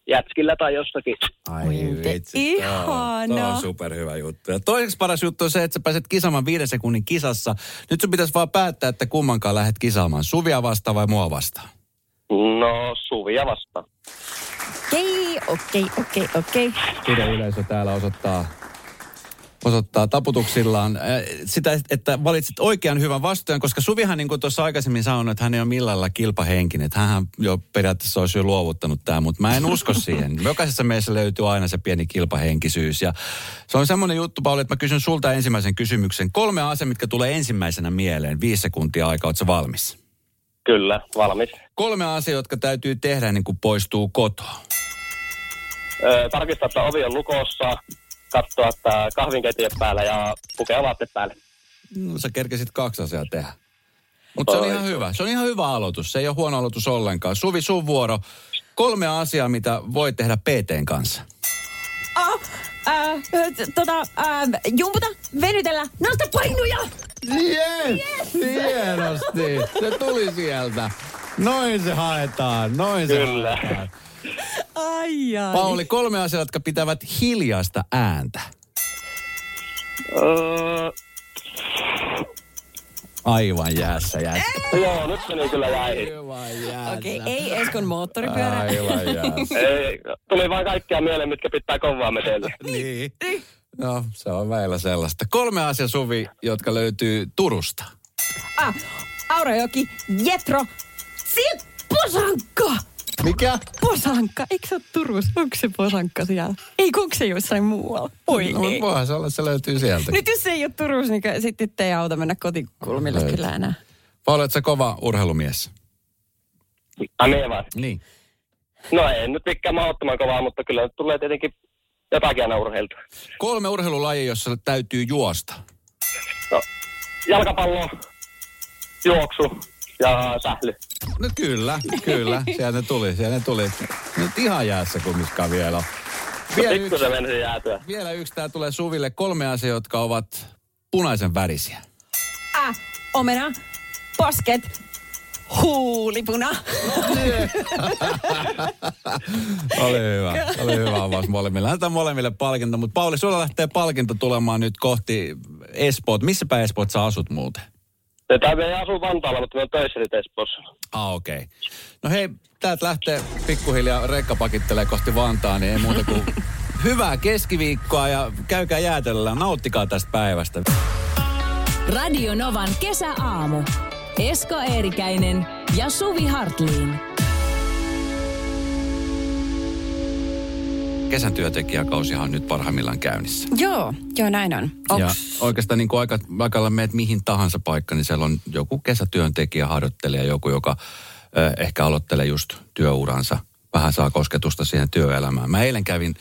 jätskillä tai jossakin. Ai vitsi, ihana. Tuo on superhyvä juttu. Ja toiseksi paras juttu on se, että sä pääset kisaamaan viiden sekunnin kisassa. Nyt sun pitäisi vaan päättää, että kummankaan lähdet kisaamaan. Suvia vastaan vai mua vastaan? No, Suvia vastaan. Okei, okei, okei, okei. Kyllä yleisö täällä osoittaa, osoittaa taputuksillaan sitä, että valitsit oikean hyvän vastuun, koska Suvihan niin kuin tuossa aikaisemmin sanoi, että hän ei ole millään lailla kilpahenkinen. Että hän jo periaatteessa olisi jo luovuttanut tämä, mutta mä en usko siihen. Jokaisessa meissä löytyy aina se pieni kilpahenkisyys. Ja se on semmoinen juttu, Pauli, että mä kysyn sulta ensimmäisen kysymyksen. Kolme asiaa, mitkä tulee ensimmäisenä mieleen. Viisi sekuntia aikaa, ootko valmis? Kyllä, valmis. Kolme asiaa, jotka täytyy tehdä niin kuin poistuu kotoa. Öö, tarkistaa, että ovi on lukossa, katsoa, että kahvinketjut päällä ja pukea vaatteet päälle. No sä kerkesit kaksi asiaa tehdä. Mutta se on ihan hyvä. Se on ihan hyvä aloitus. Se ei ole huono aloitus ollenkaan. Suvi, sun vuoro. Kolme asiaa, mitä voi tehdä PTn kanssa. Ah, äh, tota, äh, jumputa, venytellä, nosta painuja! Yes, yes! Hienosti. Se tuli sieltä. Noin se haetaan. Noin se Kyllä. haetaan. Ai, ai. Pauli, kolme asiaa, jotka pitävät hiljaista ääntä. Öö, Aivan jäässä jäässä. joo, nyt meni kyllä jäi. Aivan jäässä. Okei, okay, ei Eskon moottoripyörä. Aivan jäässä. Ei, tuli vain kaikkia mieleen, mitkä pitää kovaa metellä. niin. No, se on meillä sellaista. Kolme asiaa, Suvi, jotka löytyy Turusta. Ah, Aurajoki, Jetro, Posankka! Mikä? Posankka, eikö se ole Turussa? Onko se Posankka siellä? Ei, onko se jossain muualla? Oi No, ei. mutta voihan se olla, se löytyy sieltä. Nyt jos se ei ole Turussa, niin sitten ei auta mennä kotikulmille Löytyy. kyllä enää. Pauli, oletko sä kova urheilumies? Ah, niin vai? Niin. No ei nyt mikään mahdottoman kovaa, mutta kyllä nyt tulee tietenkin jotakin aina urheiltua. Kolme urheilulajia, jossa täytyy juosta. No, jalkapallo, juoksu ja sähly. No kyllä, kyllä. Sieltä ne tuli, sieltä ne tuli. Nyt ihan jäässä kumminkaan vielä. Vielä yksi, meni jäätyä. vielä yksi. Tää tulee Suville kolme asiaa, jotka ovat punaisen värisiä. Ah, omena, posket, huulipuna. Oli hyvä. Oli hyvä avaus molemmille. Lähdetään molemmille palkinto. Mutta Pauli, sulla lähtee palkinto tulemaan nyt kohti Espoot. Missä päin Espoot sä asut muuten? Tämä ei asu Vantaalla, mutta me on töissä nyt Espoossa. Ah, okei. Okay. No hei, täältä lähtee pikkuhiljaa rekka pakittelee kohti Vantaa, niin ei muuta kuin hyvää keskiviikkoa ja käykää jäätelöllä. Nauttikaa tästä päivästä. Radio Novan kesäaamu. Esko Eerikäinen ja Suvi Hartliin. Kesän työntekijäkausihan on nyt parhaimmillaan käynnissä. Joo, joo näin on. Ja Onks, oikeastaan niin kuin aika, vaikka meet mihin tahansa paikka, niin siellä on joku kesätyöntekijä, harjoittelija, joku, joka ö, ehkä aloittelee just työuransa. Vähän saa kosketusta siihen työelämään. Mä eilen kävin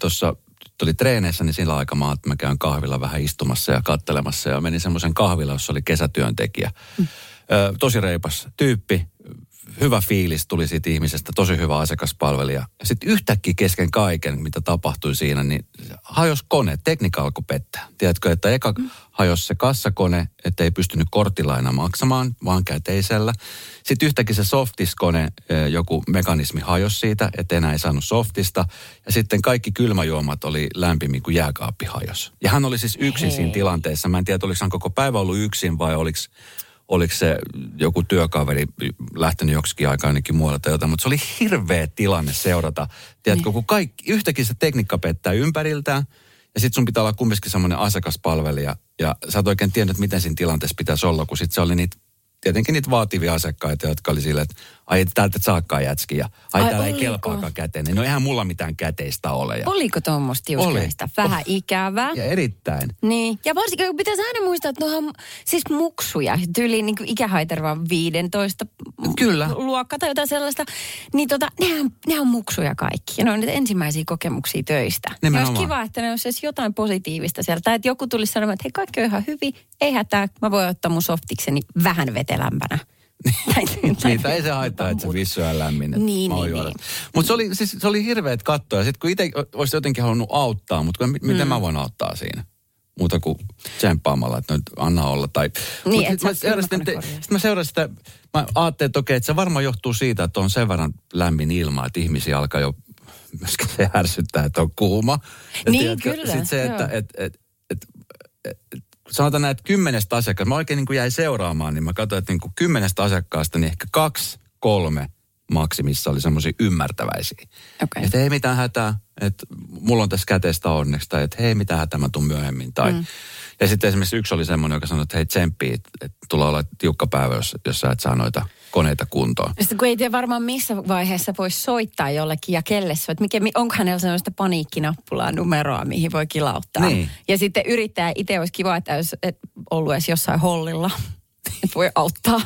tuossa, tuli treeneissä, niin sillä aikaa että mä käyn kahvilla vähän istumassa ja kattelemassa. Ja menin semmoisen kahvilla, jossa oli kesätyöntekijä. Mm. Ö, tosi reipas tyyppi, hyvä fiilis tuli siitä ihmisestä, tosi hyvä asiakaspalvelija. Ja sitten yhtäkkiä kesken kaiken, mitä tapahtui siinä, niin hajos kone, tekniikka alkoi pettää. Tiedätkö, että eka mm. hajosi se kassakone, että ei pystynyt kortilla enää maksamaan, vaan käteisellä. Sitten yhtäkkiä se softiskone, joku mekanismi hajosi siitä, että enää ei saanut softista. Ja sitten kaikki kylmäjuomat oli lämpimmin kuin jääkaappi hajos. Ja hän oli siis yksin Hei. siinä tilanteessa. Mä en tiedä, oliko hän koko päivä ollut yksin vai oliko oliko se joku työkaveri lähtenyt joksikin aikaa ainakin muualle tai jotain, mutta se oli hirveä tilanne seurata. Tiedätkö, niin. kun kaikki, yhtäkkiä se tekniikka pettää ympäriltään, ja sitten sun pitää olla kumminkin semmoinen asiakaspalvelija, ja sä et oikein tiennyt, miten siinä tilanteessa pitäisi olla, kun sitten se oli niitä tietenkin niitä vaativia asiakkaita, jotka oli silleen, että ai täältä et saakaan jätskiä. Ai, ai täällä oliko? ei kelpaakaan käteen. No eihän mulla mitään käteistä ole. Ja... Oliko tuommoista tiuskaista? Vähän oh. ikävää. Ja erittäin. Niin. Ja varsinkin kun pitäisi aina muistaa, että nohan siis muksuja, tyyli niin ikähaiterva 15 Kyllä. luokka tai jotain sellaista. Niin tota, ne on, ne on muksuja kaikki. Ja ne on niitä ensimmäisiä kokemuksia töistä. Ja olisi kiva, että ne olisi edes jotain positiivista sieltä. Tai että joku tulisi sanomaan, että hei kaikki on ihan hyvin, ei hätää, mä voin ottaa mun softikseni vähän vetelämpänä. Niitä ei se haittaa, että se vissu lämmin. Niin, niin, niin. Mutta se oli, siis, se oli hirveät kattoja. Sitten kun itse olisi jotenkin halunnut auttaa, mutta miten mm. mä voin auttaa siinä? Muuta kuin tsemppaamalla, että nyt anna olla. Tai, niin, mutta mä, seurasin, te, mä seurasin sitä, mä ajattelin, että okei, että se varmaan johtuu siitä, että on sen verran lämmin ilma, että ihmisiä alkaa jo myöskin se ärsyttää, että on kuuma. Ja niin, tiedätkö, kyllä. Sitten se, että et, et, et, et, et, sanotaan näin, että kymmenestä asiakkaasta, mä oikein niin kuin jäin seuraamaan, niin mä katsoin, että niin kuin kymmenestä asiakkaasta, niin ehkä kaksi, kolme maksimissa oli semmoisia ymmärtäväisiä. Okay. Että ei mitään hätää, että mulla on tässä käteistä onneksi, tai että hei mitään hätää, mä tuun myöhemmin. Tai, mm. Ja sitten esimerkiksi yksi oli semmoinen, joka sanoi, että hei tsemppi, että, tulee olla tiukka päivä, jos, jos sä et saa noita koneita kuntoon. Sitten kun ei tiedä varmaan missä vaiheessa voisi soittaa jollekin ja kelle soit, mikä, onko hänellä sellaista paniikkinappulaa numeroa, mihin voi kilauttaa. Niin. Ja sitten yrittää itse olisi kiva, että olisi ollut edes jossain hollilla. Että voi auttaa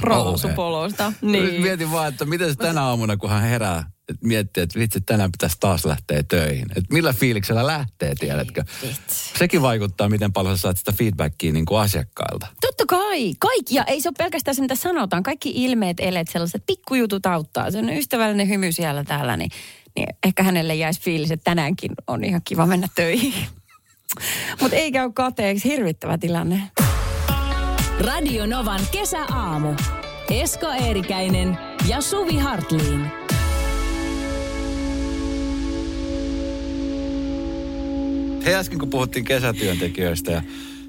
krousupolosta. Niin. Mietin vaan, että miten se tänä aamuna, kun hän herää, että miettii, että vitsi, tänään pitäisi taas lähteä töihin. Että millä fiiliksellä lähtee, tiedätkö? Vitsi. Sekin vaikuttaa, miten paljon sä saat sitä feedbackia niin kuin asiakkailta. Totta kai. Kaikki. Ja ei se ole pelkästään se, mitä sanotaan. Kaikki ilmeet, eleet, sellaiset pikkujutut auttaa. Se on ystävällinen hymy siellä täällä, niin, niin ehkä hänelle jäisi fiilis, että tänäänkin on ihan kiva mennä töihin. Mutta ei käy kateeksi. Hirvittävä tilanne. Radio Novan kesäaamu. Esko Eerikäinen ja Suvi Hartliin. Hei äsken kun puhuttiin kesätyöntekijöistä ja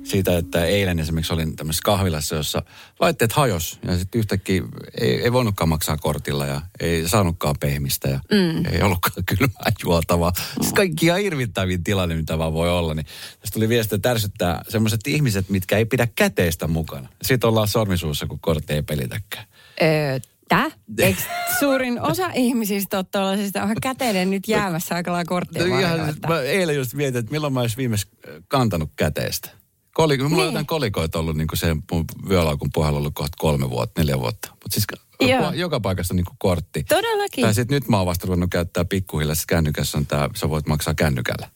siitä, että eilen esimerkiksi olin tämmöisessä kahvilassa, jossa laitteet hajos ja sitten yhtäkkiä ei, ei voinutkaan maksaa kortilla ja ei saanutkaan pehmistä ja mm. ei ollutkaan kylmää juotavaa. Mm. Siis kaikki ihan hirvittävin tilanne, mitä vaan voi olla. Niin tästä tuli viesti, että tärsyttää semmoiset ihmiset, mitkä ei pidä käteistä mukana. Sitten ollaan sormisuussa, kun kortti ei pelitäkään. Öö, Tää? Eikö suurin osa ihmisistä ole tuollaisista, onhan käteinen nyt jäämässä aika lailla korttia no, ihan, mä eilen just mietin, että milloin mä olisin viimeksi kantanut käteistä. Kolik, mulla niin. on jotain kolikoita ollut niin kuin se mun vyölaukun pohjalla ollut kohta kolme vuotta, neljä vuotta. Mutta siis Joo. joka paikassa niin kuin kortti. Todellakin. Tai sitten nyt mä oon vasta ruvennut käyttää pikkuhiljaa, kännykässä on tää, sä voit maksaa kännykällä.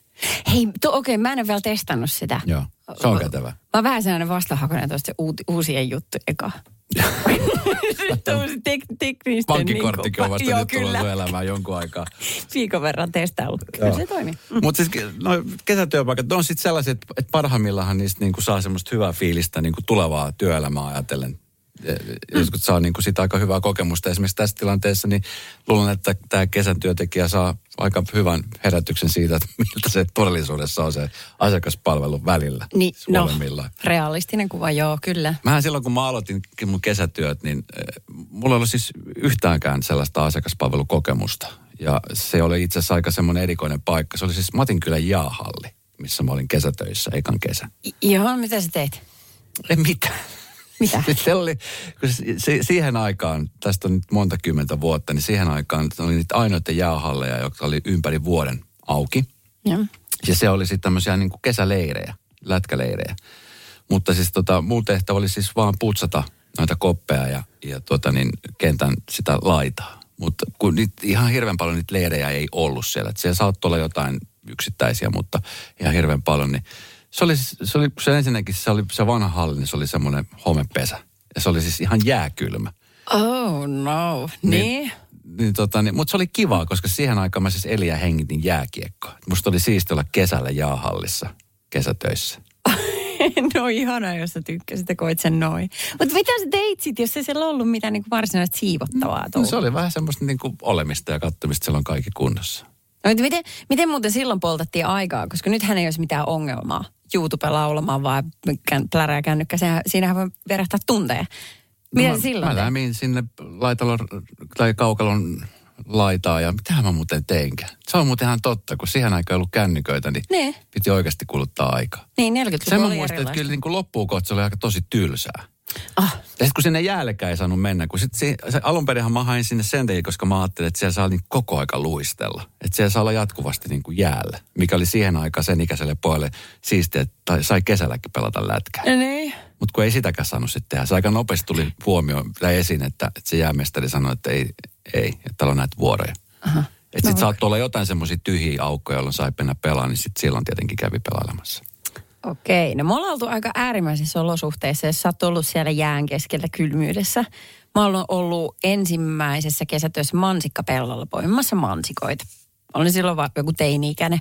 Hei, okei, okay, mä en ole vielä testannut sitä. Joo, se on kätevä. Mä oon vähän sellainen vastahakoinen tuosta uusien juttu eka. Tek, teknisten... Pankkikorttikin on vasta nyt tullut elämään jonkun aikaa. Viikon verran testaillut. Kyllä se toimii. Mm. Mutta siis no, kesätyöpaikat, on sitten sellaiset, että parhaimmillaan niistä niinku saa semmoista hyvää fiilistä niinku tulevaa työelämää ajatellen Mm. Joskus saa niin kuin sitä aika hyvää kokemusta. Esimerkiksi tässä tilanteessa niin luulen, että tämä kesän työntekijä saa aika hyvän herätyksen siitä, että miltä se todellisuudessa on se asiakaspalvelu välillä. Niin, no, realistinen kuva, joo, kyllä. Mähän silloin, kun mä aloitin mun kesätyöt, niin mulla ei ollut siis yhtäänkään sellaista asiakaspalvelukokemusta. Ja se oli itse asiassa aika semmoinen erikoinen paikka. Se oli siis Matinkylän jaahalli, missä mä olin kesätöissä ekan kesän. I- joo, mitä sä teit? Ei mitään. Mitä? se oli, kun se, siihen aikaan, tästä on nyt monta kymmentä vuotta, niin siihen aikaan oli niitä ainoita jäähalleja, jotka oli ympäri vuoden auki. Ja, ja se oli sitten tämmöisiä niin kuin kesäleirejä, lätkäleirejä. Mutta siis tota, muu tehtävä oli siis vaan putsata noita koppeja ja, ja tota niin, kentän sitä laitaa. Mutta kun niitä, ihan hirveän paljon niitä leirejä ei ollut siellä. Että siellä saattoi olla jotain yksittäisiä, mutta ihan hirveän paljon, niin se oli, se oli se ensinnäkin se oli se vanha halli, niin se oli semmoinen homepesä. Ja se oli siis ihan jääkylmä. Oh no, niin. Niin, tota, niin, mutta se oli kivaa, koska siihen aikaan mä siis elin ja hengitin jääkiekkoa. Musta oli siisti olla kesällä jäähallissa kesätöissä. no ihanaa, jos sä tykkäsit ja koit sen noin. Mutta mitä sä teit sit, jos ei siellä ollut mitään niin varsinaista siivottavaa No, se oli vähän semmoista niin kuin olemista ja katsomista, siellä on kaikki kunnossa. No, miten, miten muuten silloin poltettiin aikaa, koska nythän ei olisi mitään ongelmaa YouTube laulamaan vaan plärää kännykkä. Sehän, siinähän voi verähtää tunteja. Mitä No mä, silloin Mä lämmin sinne laitalon tai kaukalon laitaa ja mitähän mä muuten teinkään. Se on muuten ihan totta, kun siihen aikaan ei ollut kännyköitä, niin Ne. piti oikeasti kuluttaa aikaa. Niin, 40 Sen mä muistan, että kyllä niin kuin loppuun kohta se oli aika tosi tylsää. Ah, Ja sitten kun sinne jäälekään ei saanut mennä, kun sit se, se alun perinhan mä hain sinne sen takia, koska mä ajattelin, että siellä saa niin koko aika luistella. Että siellä saa olla jatkuvasti niin kuin jäällä, mikä oli siihen aikaan sen ikäiselle pojalle siistiä, että sai kesälläkin pelata lätkää. niin. Mutta kun ei sitäkään saanut sitten tehdä. Se aika nopeasti tuli huomio tai esiin, että, että se jäämestari sanoi, että ei, ei että täällä on näitä vuoroja. Että No sitten saattoi olla jotain semmoisia tyhjiä aukkoja, jolloin sai mennä pelaamaan, niin sitten silloin tietenkin kävi pelailemassa. Okei, no me ollaan oltu aika äärimmäisissä olosuhteissa, jos sä oot ollut siellä jään keskellä kylmyydessä. Mä oon ollut ensimmäisessä kesätyössä mansikkapellolla poimimassa mansikoita. Olin silloin vaan joku teini-ikäinen.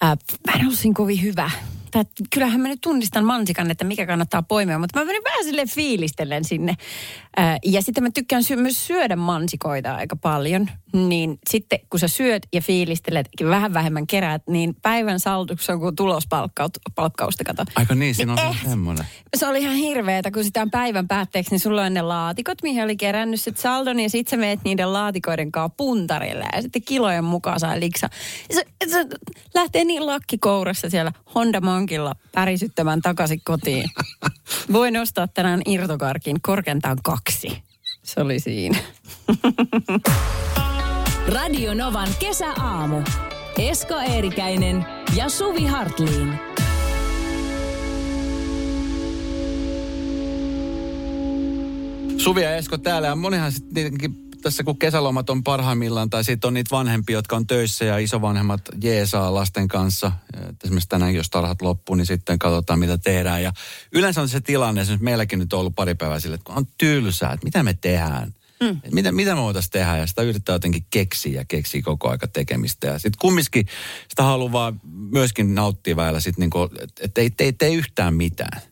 Ää, mä en ollut siinä kovin hyvä. Tää, kyllähän mä nyt tunnistan mansikan, että mikä kannattaa poimia, mutta mä menin vähän sille fiilistellen sinne. Ää, ja sitten mä tykkään sy- myös syödä mansikoita aika paljon. Niin sitten kun sä syöt ja fiilistelet, vähän vähemmän keräät, niin päivän salduksi on kuin tulospalkkausta, kato. Aika niin, siinä on Eh. se semmoinen. Se oli ihan hirveetä, kun sitä on päivän päätteeksi, niin sulla on ne laatikot, mihin oli kerännyt sit saldon, ja sit sä meet niiden laatikoiden kanssa puntarille, ja sitten kilojen mukaan saa liksa. Se, se lähtee niin lakkikourassa siellä Honda Monkilla pärisyttämään takaisin kotiin. Voin ostaa tänään irtokarkin korkeintaan kaksi. Se oli siinä. Radio Novan kesäaamu. Esko Eerikäinen ja Suvi Hartliin. Suvi ja Esko täällä ja monihan sitten tietenkin tässä kun kesälomat on parhaimmillaan tai sitten on niitä vanhempia, jotka on töissä ja isovanhemmat jeesaa lasten kanssa. Et Esimerkiksi tänään, jos tarhat loppuu, niin sitten katsotaan mitä tehdään. Ja yleensä on se tilanne, esimerkiksi meilläkin nyt on ollut pari päivää sille, että kun on tylsää, että mitä me tehdään. Mm. Mitä, mitä me voitaisiin tehdä ja sitä yrittää jotenkin keksiä ja keksiä koko aika tekemistä. Ja sitten kumminkin sitä haluaa myöskin nauttia väillä niinku, että et ei tee, tee yhtään mitään.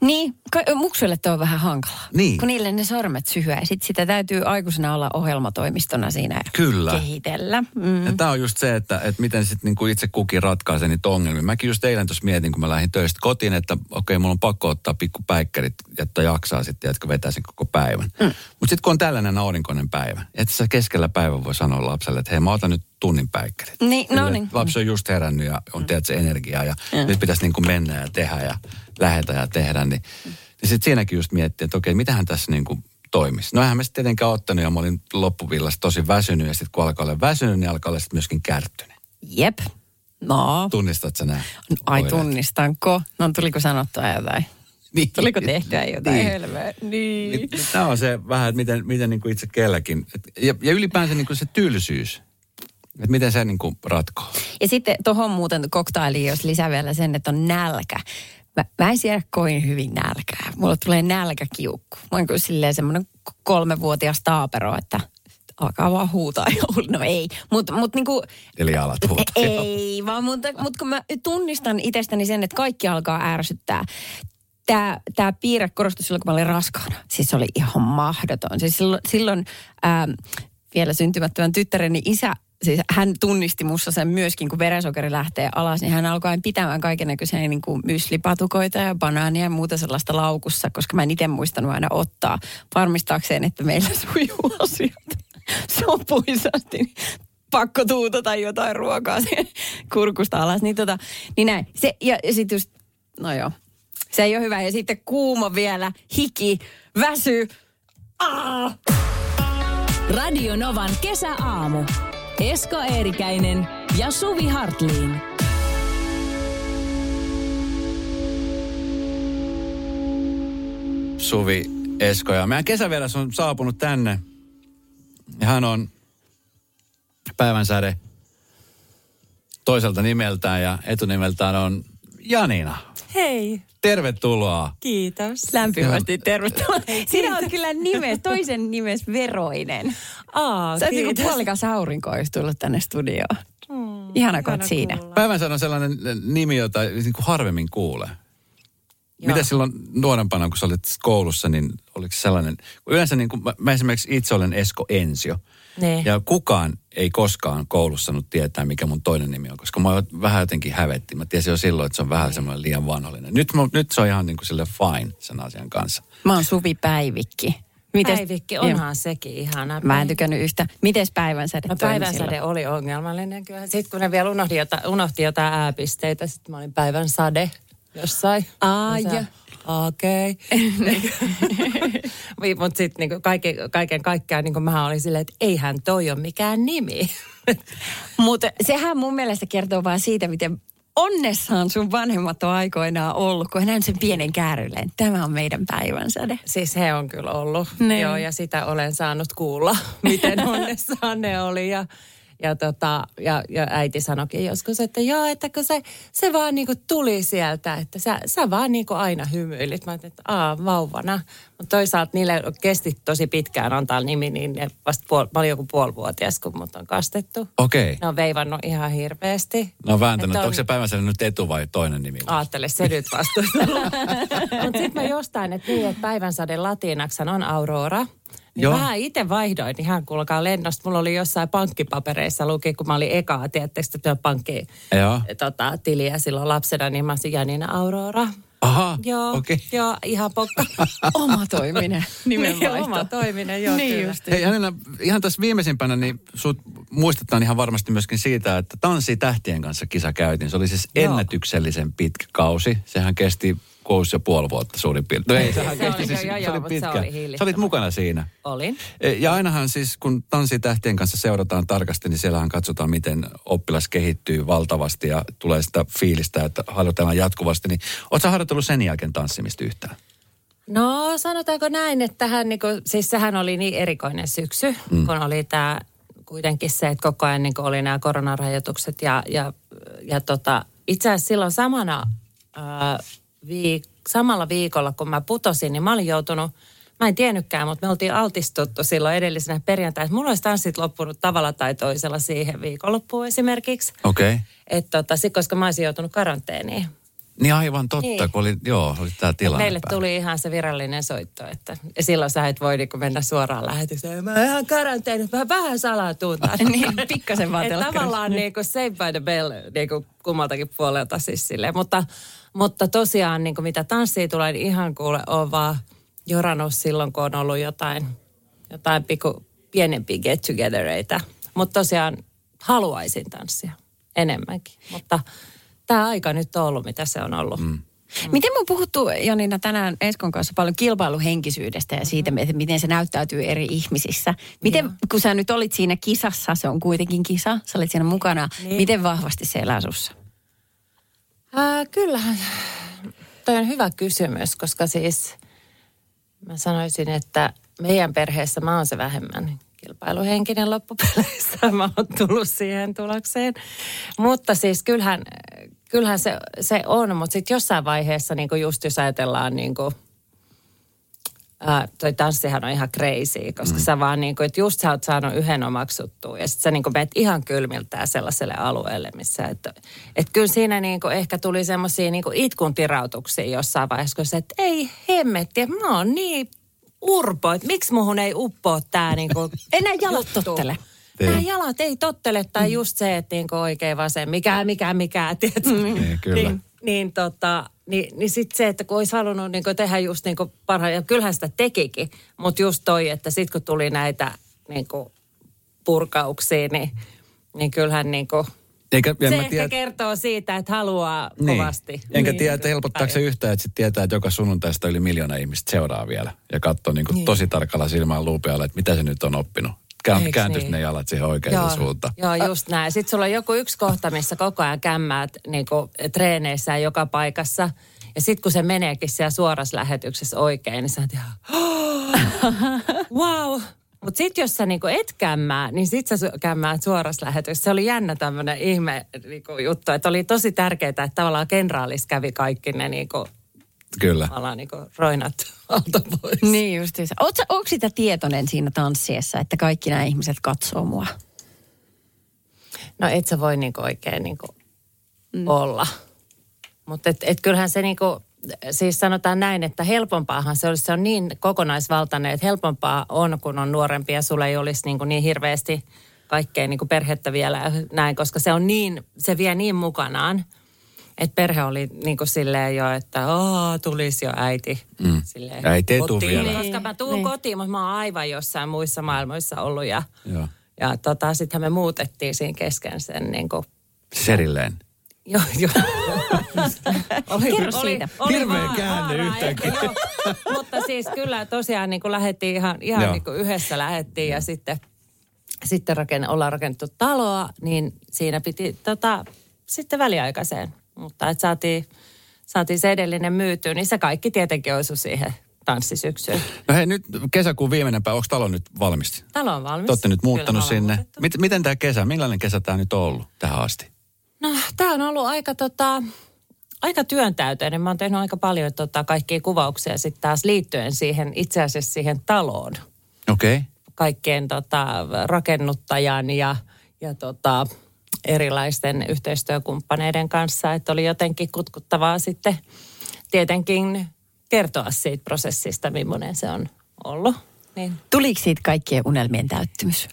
Niin, muksuille tuo on vähän hankalaa. Niin. Kun niille ne sormet syhyää. ja Sitten sitä täytyy aikuisena olla ohjelmatoimistona siinä Kyllä. kehitellä. Mm. Ja tämä on just se, että, että miten sitten niinku itse kukin ratkaisee niitä ongelmia. Mäkin just eilen tuossa mietin, kun mä lähdin töistä kotiin, että okei, mulla on pakko ottaa pikku päikkärit, jotta jaksaa sitten, jotka vetää sen koko päivän. Mm. Mutta sitten kun on tällainen aurinkoinen päivä, että sä keskellä päivän voi sanoa lapselle, että hei mä otan nyt tunnin päikkärit. Niin, no niin. Lapsi on just herännyt ja on tiedät se energiaa ja nyt pitäisi niinku mennä ja tehdä ja lähetä ja tehdä. Niin, niin sitten siinäkin just miettii, että okei, mitähän tässä niinku toimisi. No eihän mä sitten tietenkään ottanut ja mä olin loppuvillassa tosi väsynyt ja sitten kun alkaa olla väsynyt, niin alkaa olla sitten myöskin kärttynyt. Jep. No. Tunnistat sä nämä? Ai oireet? tunnistanko? No tuliko sanottua jotain? Niin. Tuliko tehtyä jotain Niin. helveä? Niin. Niin, Tämä on se vähän, että miten, miten niin kuin itse kelläkin. Ja, ja ylipäänsä niin kuin se tylsyys. Että miten se niin kuin ratkoo. Ja sitten tuohon muuten koktailiin, jos lisää vielä sen, että on nälkä. Mä, mä en siedä kovin hyvin nälkää. Mulla tulee nälkäkiukku. Mä oon kyllä silleen semmoinen kolmevuotias taapero, että alkaa vaan huutaa. No ei, mutta mut niinku, Eli alat huutaa. ei, vaan mutta, mutta kun mä tunnistan itsestäni sen, että kaikki alkaa ärsyttää. Tämä, tämä piirre korostui silloin, kun mä olin raskaana. Siis se oli ihan mahdoton. Siis silloin, silloin ähm, vielä syntymättömän tyttäreni isä, siis hän tunnisti mussa sen myöskin, kun verensokeri lähtee alas, niin hän alkoi pitämään kaiken näköisiä niin kuin myslipatukoita ja banaania ja muuta sellaista laukussa, koska mä en itse muistanut aina ottaa varmistaakseen, että meillä sujuu asiat sopuisasti. Niin Pakko tuutata jotain ruokaa kurkusta alas. Niin, tota, niin näin. Se, ja, ja sitten just, no joo, se ei ole hyvä. Ja sitten kuuma vielä, hiki, väsy. Ah! Radio Novan kesäaamu. Esko Eerikäinen ja Suvi Hartliin. Suvi Esko ja meidän kesävieras on saapunut tänne. Hän on päivänsäde toiselta nimeltään ja etunimeltään on Janina. Hei, Tervetuloa. kiitos. Lämpimästi tervetuloa. Sinä olet kyllä nimes, toisen nimes Veroinen. Aa, Sä oot niinku puolikas aurinko, olisi tullut tänne studioon. Mm, ihana, kun siinä. Päivän on sellainen nimi, jota niin kuin harvemmin kuulee. Joo. Mitä silloin nuorempana, kun sä olit koulussa, niin oliko se sellainen, kun yleensä niin kuin, mä, mä esimerkiksi itse olen Esko Ensio. Niin. Ja kukaan ei koskaan koulussa saanut tietää, mikä mun toinen nimi on, koska mä vähän jotenkin hävetti. Mä tiesin jo silloin, että se on vähän semmoinen liian vanhollinen. Nyt, mä, nyt se on ihan niin kuin sille fine sen asian kanssa. Mä oon Suvi Päivikki. Mites, Päivikki, Joo. onhan sekin ihana. Mä en tykännyt yhtä. Mites päivänsäde No, päivänsäde oli ongelmallinen kyllä. Sitten kun ne vielä unohti, jota, unohti jotain ääpisteitä, sitten mä olin päivän sade jossain. Aa, Ja. Okei. Okay. Mutta sitten niinku kaiken, kaiken kaikkiaan niinku mä olin silleen, että eihän toi ole mikään nimi. Mutta sehän mun mielestä kertoo vaan siitä, miten onnessaan sun vanhemmat on aikoinaan ollut, kun he näin sen pienen käärylleen. Tämä on meidän päivänsäde. Siis he on kyllä ollut. Niin. Joo, ja sitä olen saanut kuulla, miten onnessaan ne oli. Ja, ja, tota, ja, ja äiti sanoikin joskus, että joo, että kun se, se vaan niinku tuli sieltä, että sä, sä vaan niinku aina hymyilit. Mä ajattelin, että aa, vauvana. Mutta toisaalta niille kesti tosi pitkään antaa nimi, niin ne vasta puol, mä olin joku puolivuotias, kun mut on kastettu. Okei. Okay. Ne on veivannut ihan hirveästi. No vääntänyt, on- onko se päivänsä nyt etu vai toinen nimi? Aattele, se nyt vastuusta. Mutta sitten mä jostain, että niin, että päivänsade latinaksi on aurora. Niin Joo. mä itse vaihdoin ihan kuulkaa lennosta. Mulla oli jossain pankkipapereissa luki, kun mä olin ekaa, tiettekö, että pankki Joo. tota, tiliä silloin lapsena, niin mä olisin Janina Aurora. Aha, Joo, okei. joo, ihan pokka. Oma toiminen. Nimenvaihto. Oma toiminen, joo, Niin kyllä. just. Hei Janina, ihan tässä viimeisimpänä, niin sut muistetaan ihan varmasti myöskin siitä, että Tanssi tähtien kanssa kisa käytiin. Se oli siis ennätyksellisen pitkä kausi. Sehän kesti kuusi ja puoli vuotta suurin piirtein. No ei, sehän Se kesti oli, siis, joo, se oli mutta se pitkä. oli Sä olit mukana siinä. Olin. E, Ja ainahan siis, kun tanssitähtien kanssa seurataan tarkasti, niin siellähän katsotaan, miten oppilas kehittyy valtavasti ja tulee sitä fiilistä, että harjoitellaan jatkuvasti. Niin ootko harjoitellut sen jälkeen tanssimista yhtään? No sanotaanko näin, että tähän, niin kuin, siis sehän oli niin erikoinen syksy, mm. kun oli tämä kuitenkin se, että koko ajan niin oli nämä koronarajoitukset ja, ja, ja tota, itse asiassa silloin samana, ää, viik- samalla viikolla, kun mä putosin, niin mä olin joutunut, mä en tiennytkään, mutta me oltiin altistuttu silloin edellisenä perjantaina. Mulla olisi tanssit loppunut tavalla tai toisella siihen viikonloppuun esimerkiksi. Okei. Okay. Että tota, sit, koska mä olisin joutunut karanteeniin. Niin aivan totta, Niin. kun oli, joo, oli tämä tilanne Meille päällä. tuli ihan se virallinen soitto, että ja silloin sä et voi niinku mennä suoraan lähetykseen. Mä oon ihan karanteenissa, mä vähän salaa tuntaan. Niin, pikkasen vaan telkkarissa. tavallaan niinku save by the bell niinku kummaltakin puolelta siis silleen. Mutta, mutta tosiaan niinku mitä tanssia tulee, niin ihan kuule on vaan jorannut silloin, kun on ollut jotain, jotain piku, pienempiä get togethereita. Mutta tosiaan haluaisin tanssia enemmänkin. Mutta tämä aika nyt on ollut, mitä se on ollut. Mm. Miten me on puhuttu, Janina, tänään Eskon kanssa paljon kilpailuhenkisyydestä ja siitä, että miten se näyttäytyy eri ihmisissä. Miten, kun sä nyt olit siinä kisassa, se on kuitenkin kisa, sä olit siinä mukana, Niin. miten vahvasti se elää sussa? Ää, kyllähän, toi on hyvä kysymys, koska siis mä sanoisin, että meidän perheessä mä oon se vähemmän kilpailuhenkinen loppupeleissä. Mä oon tullut siihen tulokseen. Mutta siis kyllähän, kyllähän se, se on, mutta sitten jossain vaiheessa niin just jos ajatellaan niin kuin, Ää, toi tanssihan on ihan crazy, koska mm. sä vaan niin kuin, että just sä oot saanut yhden omaksuttua ja sit sä niin kuin menet ihan kylmiltään sellaiselle alueelle, missä, että et kyllä siinä niin kuin ehkä tuli semmoisia niin kuin itkun tirautuksia jossain vaiheessa, kun se, että ei hemmetti, että mä oon niin urpo, että miksi muhun ei uppoa tää niin kuin Enää jalat juttu. Tottele. Nämä jalat ei tottele, tai just se, että niin oikein vasen, mikä, mikä, mikä, tiedätkö? Niin, kyllä. Niin, niin, tota, niin, niin sitten se, että kun olisi halunnut niin kuin tehdä just niin parhaan, ja kyllähän sitä tekikin, mutta just toi, että sitten kun tuli näitä niin kuin purkauksia, niin, niin kyllähän niin kuin, Eikä, en se ehkä tiedä, kertoo siitä, että haluaa niin. kovasti. Enkä niin, tiedä, että helpottaako se yhtään, että sit tietää, että joka sunnuntaista yli miljoona ihmistä seuraa vielä. Ja katsoo niin kuin Niin. tosi tarkalla silmään luupialla, että mitä se nyt on oppinut. Kään, Eiks kääntyisi niin? ne jalat siihen oikeaan Joo, suuntaan. joo, just näin. Sitten sulla on joku yksi kohta, missä koko ajan kämmäät niin treeneissä ja joka paikassa. Ja sitten kun se meneekin siellä suorassa lähetyksessä oikein, niin sä oot ihan, wow. Mutta sitten jos sä niinku et kämmää, niin sit sä kämmäät suorassa lähetyksessä. Se oli jännä tämmöinen ihme niinku, juttu, että oli tosi tärkeää, että tavallaan kenraalis kävi kaikki ne niinku, Kyllä. tavallaan niinku roinat alta pois. Niin justiinsa. Oot sä, onko sitä tietoinen siinä tanssiessa, että kaikki nämä ihmiset katsoo mua? No et sä voi niinku oikein niinku mm. olla. Mutta et, et kyllähän se niinku, siis sanotaan näin, että helpompaahan se olisi, se on niin kokonaisvaltainen, että helpompaa on, kun on nuorempi ja sulla ei olisi niinku niin hirveästi kaikkea niinku perhettä vielä näin, koska se on niin, se vie niin mukanaan. Että perhe oli niinku silleen jo, että Aa, tulisi jo äiti. Mm. Silleen, Äiti ei kotiin, vielä. Koska mä tuun Niin. kotiin, mutta mä oon aivan jossain muissa maailmoissa ollut ja, Joo. ja tota, sittenhän me muutettiin siinä kesken sen niin kuin, Siis erilleen. joo, joo. oli, Kerro siitä. Hirveä vaan käänne yhtäkkiä. Mutta siis kyllä tosiaan niin kuin lähdettiin ihan, ihan Joo. niin kuin yhdessä lähdettiin ja sitten, sitten raken, ollaan rakennettu taloa, niin siinä piti tota, sitten väliaikaiseen. Mutta että saatiin, saatiin se edellinen myytyä, niin se kaikki tietenkin osui siihen tanssisyksyyn. No hei, nyt kesäkuun viimeinen päivä, onko talo nyt valmis? Talo on valmis. Te olette nyt muuttanut Kyllä, sinne. muutettu. Mit, miten tämä kesä, millainen kesä tämä nyt on ollut tähän asti? No, tämä on ollut aika, tota, aika työntäyteinen. Mä oon tehnyt aika paljon tota, kaikkia kuvauksia sitten taas liittyen siihen, itse asiassa siihen taloon. Okei. Okay. Kaikkien tota, rakennuttajan ja, ja tota, erilaisten yhteistyökumppaneiden kanssa. Että oli jotenkin kutkuttavaa sitten tietenkin kertoa siitä prosessista, millainen se on ollut. Niin Tuliko siitä kaikkien unelmien täyttymys?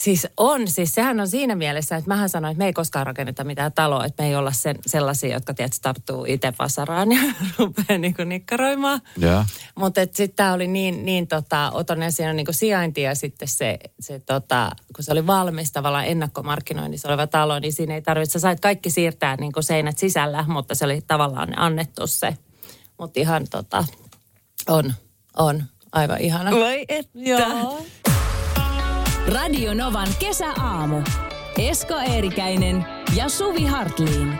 Siis on, siis sehän on siinä mielessä, että mähän sanoin, että me ei koskaan rakenneta mitään taloa, että me ei olla sen, sellaisia, jotka tiedät, taptuu itse vasaraan ja rupeaa niin nikkaroimaan. Joo. Mutta sitten tämä oli niin, niin tota, otonen siinä on niin sijainti ja sitten se, se tota, kun se oli valmis tavallaan ennakkomarkkinoinnissa oleva talo, niin siinä ei tarvitse, sä sait kaikki siirtää niin seinät sisällä, mutta se oli tavallaan annettu se. Mutta ihan tota, on, on aivan ihana. Voi että. Joo. Radio Novan kesäaamu. Esko Eerikäinen ja Suvi Hartliin.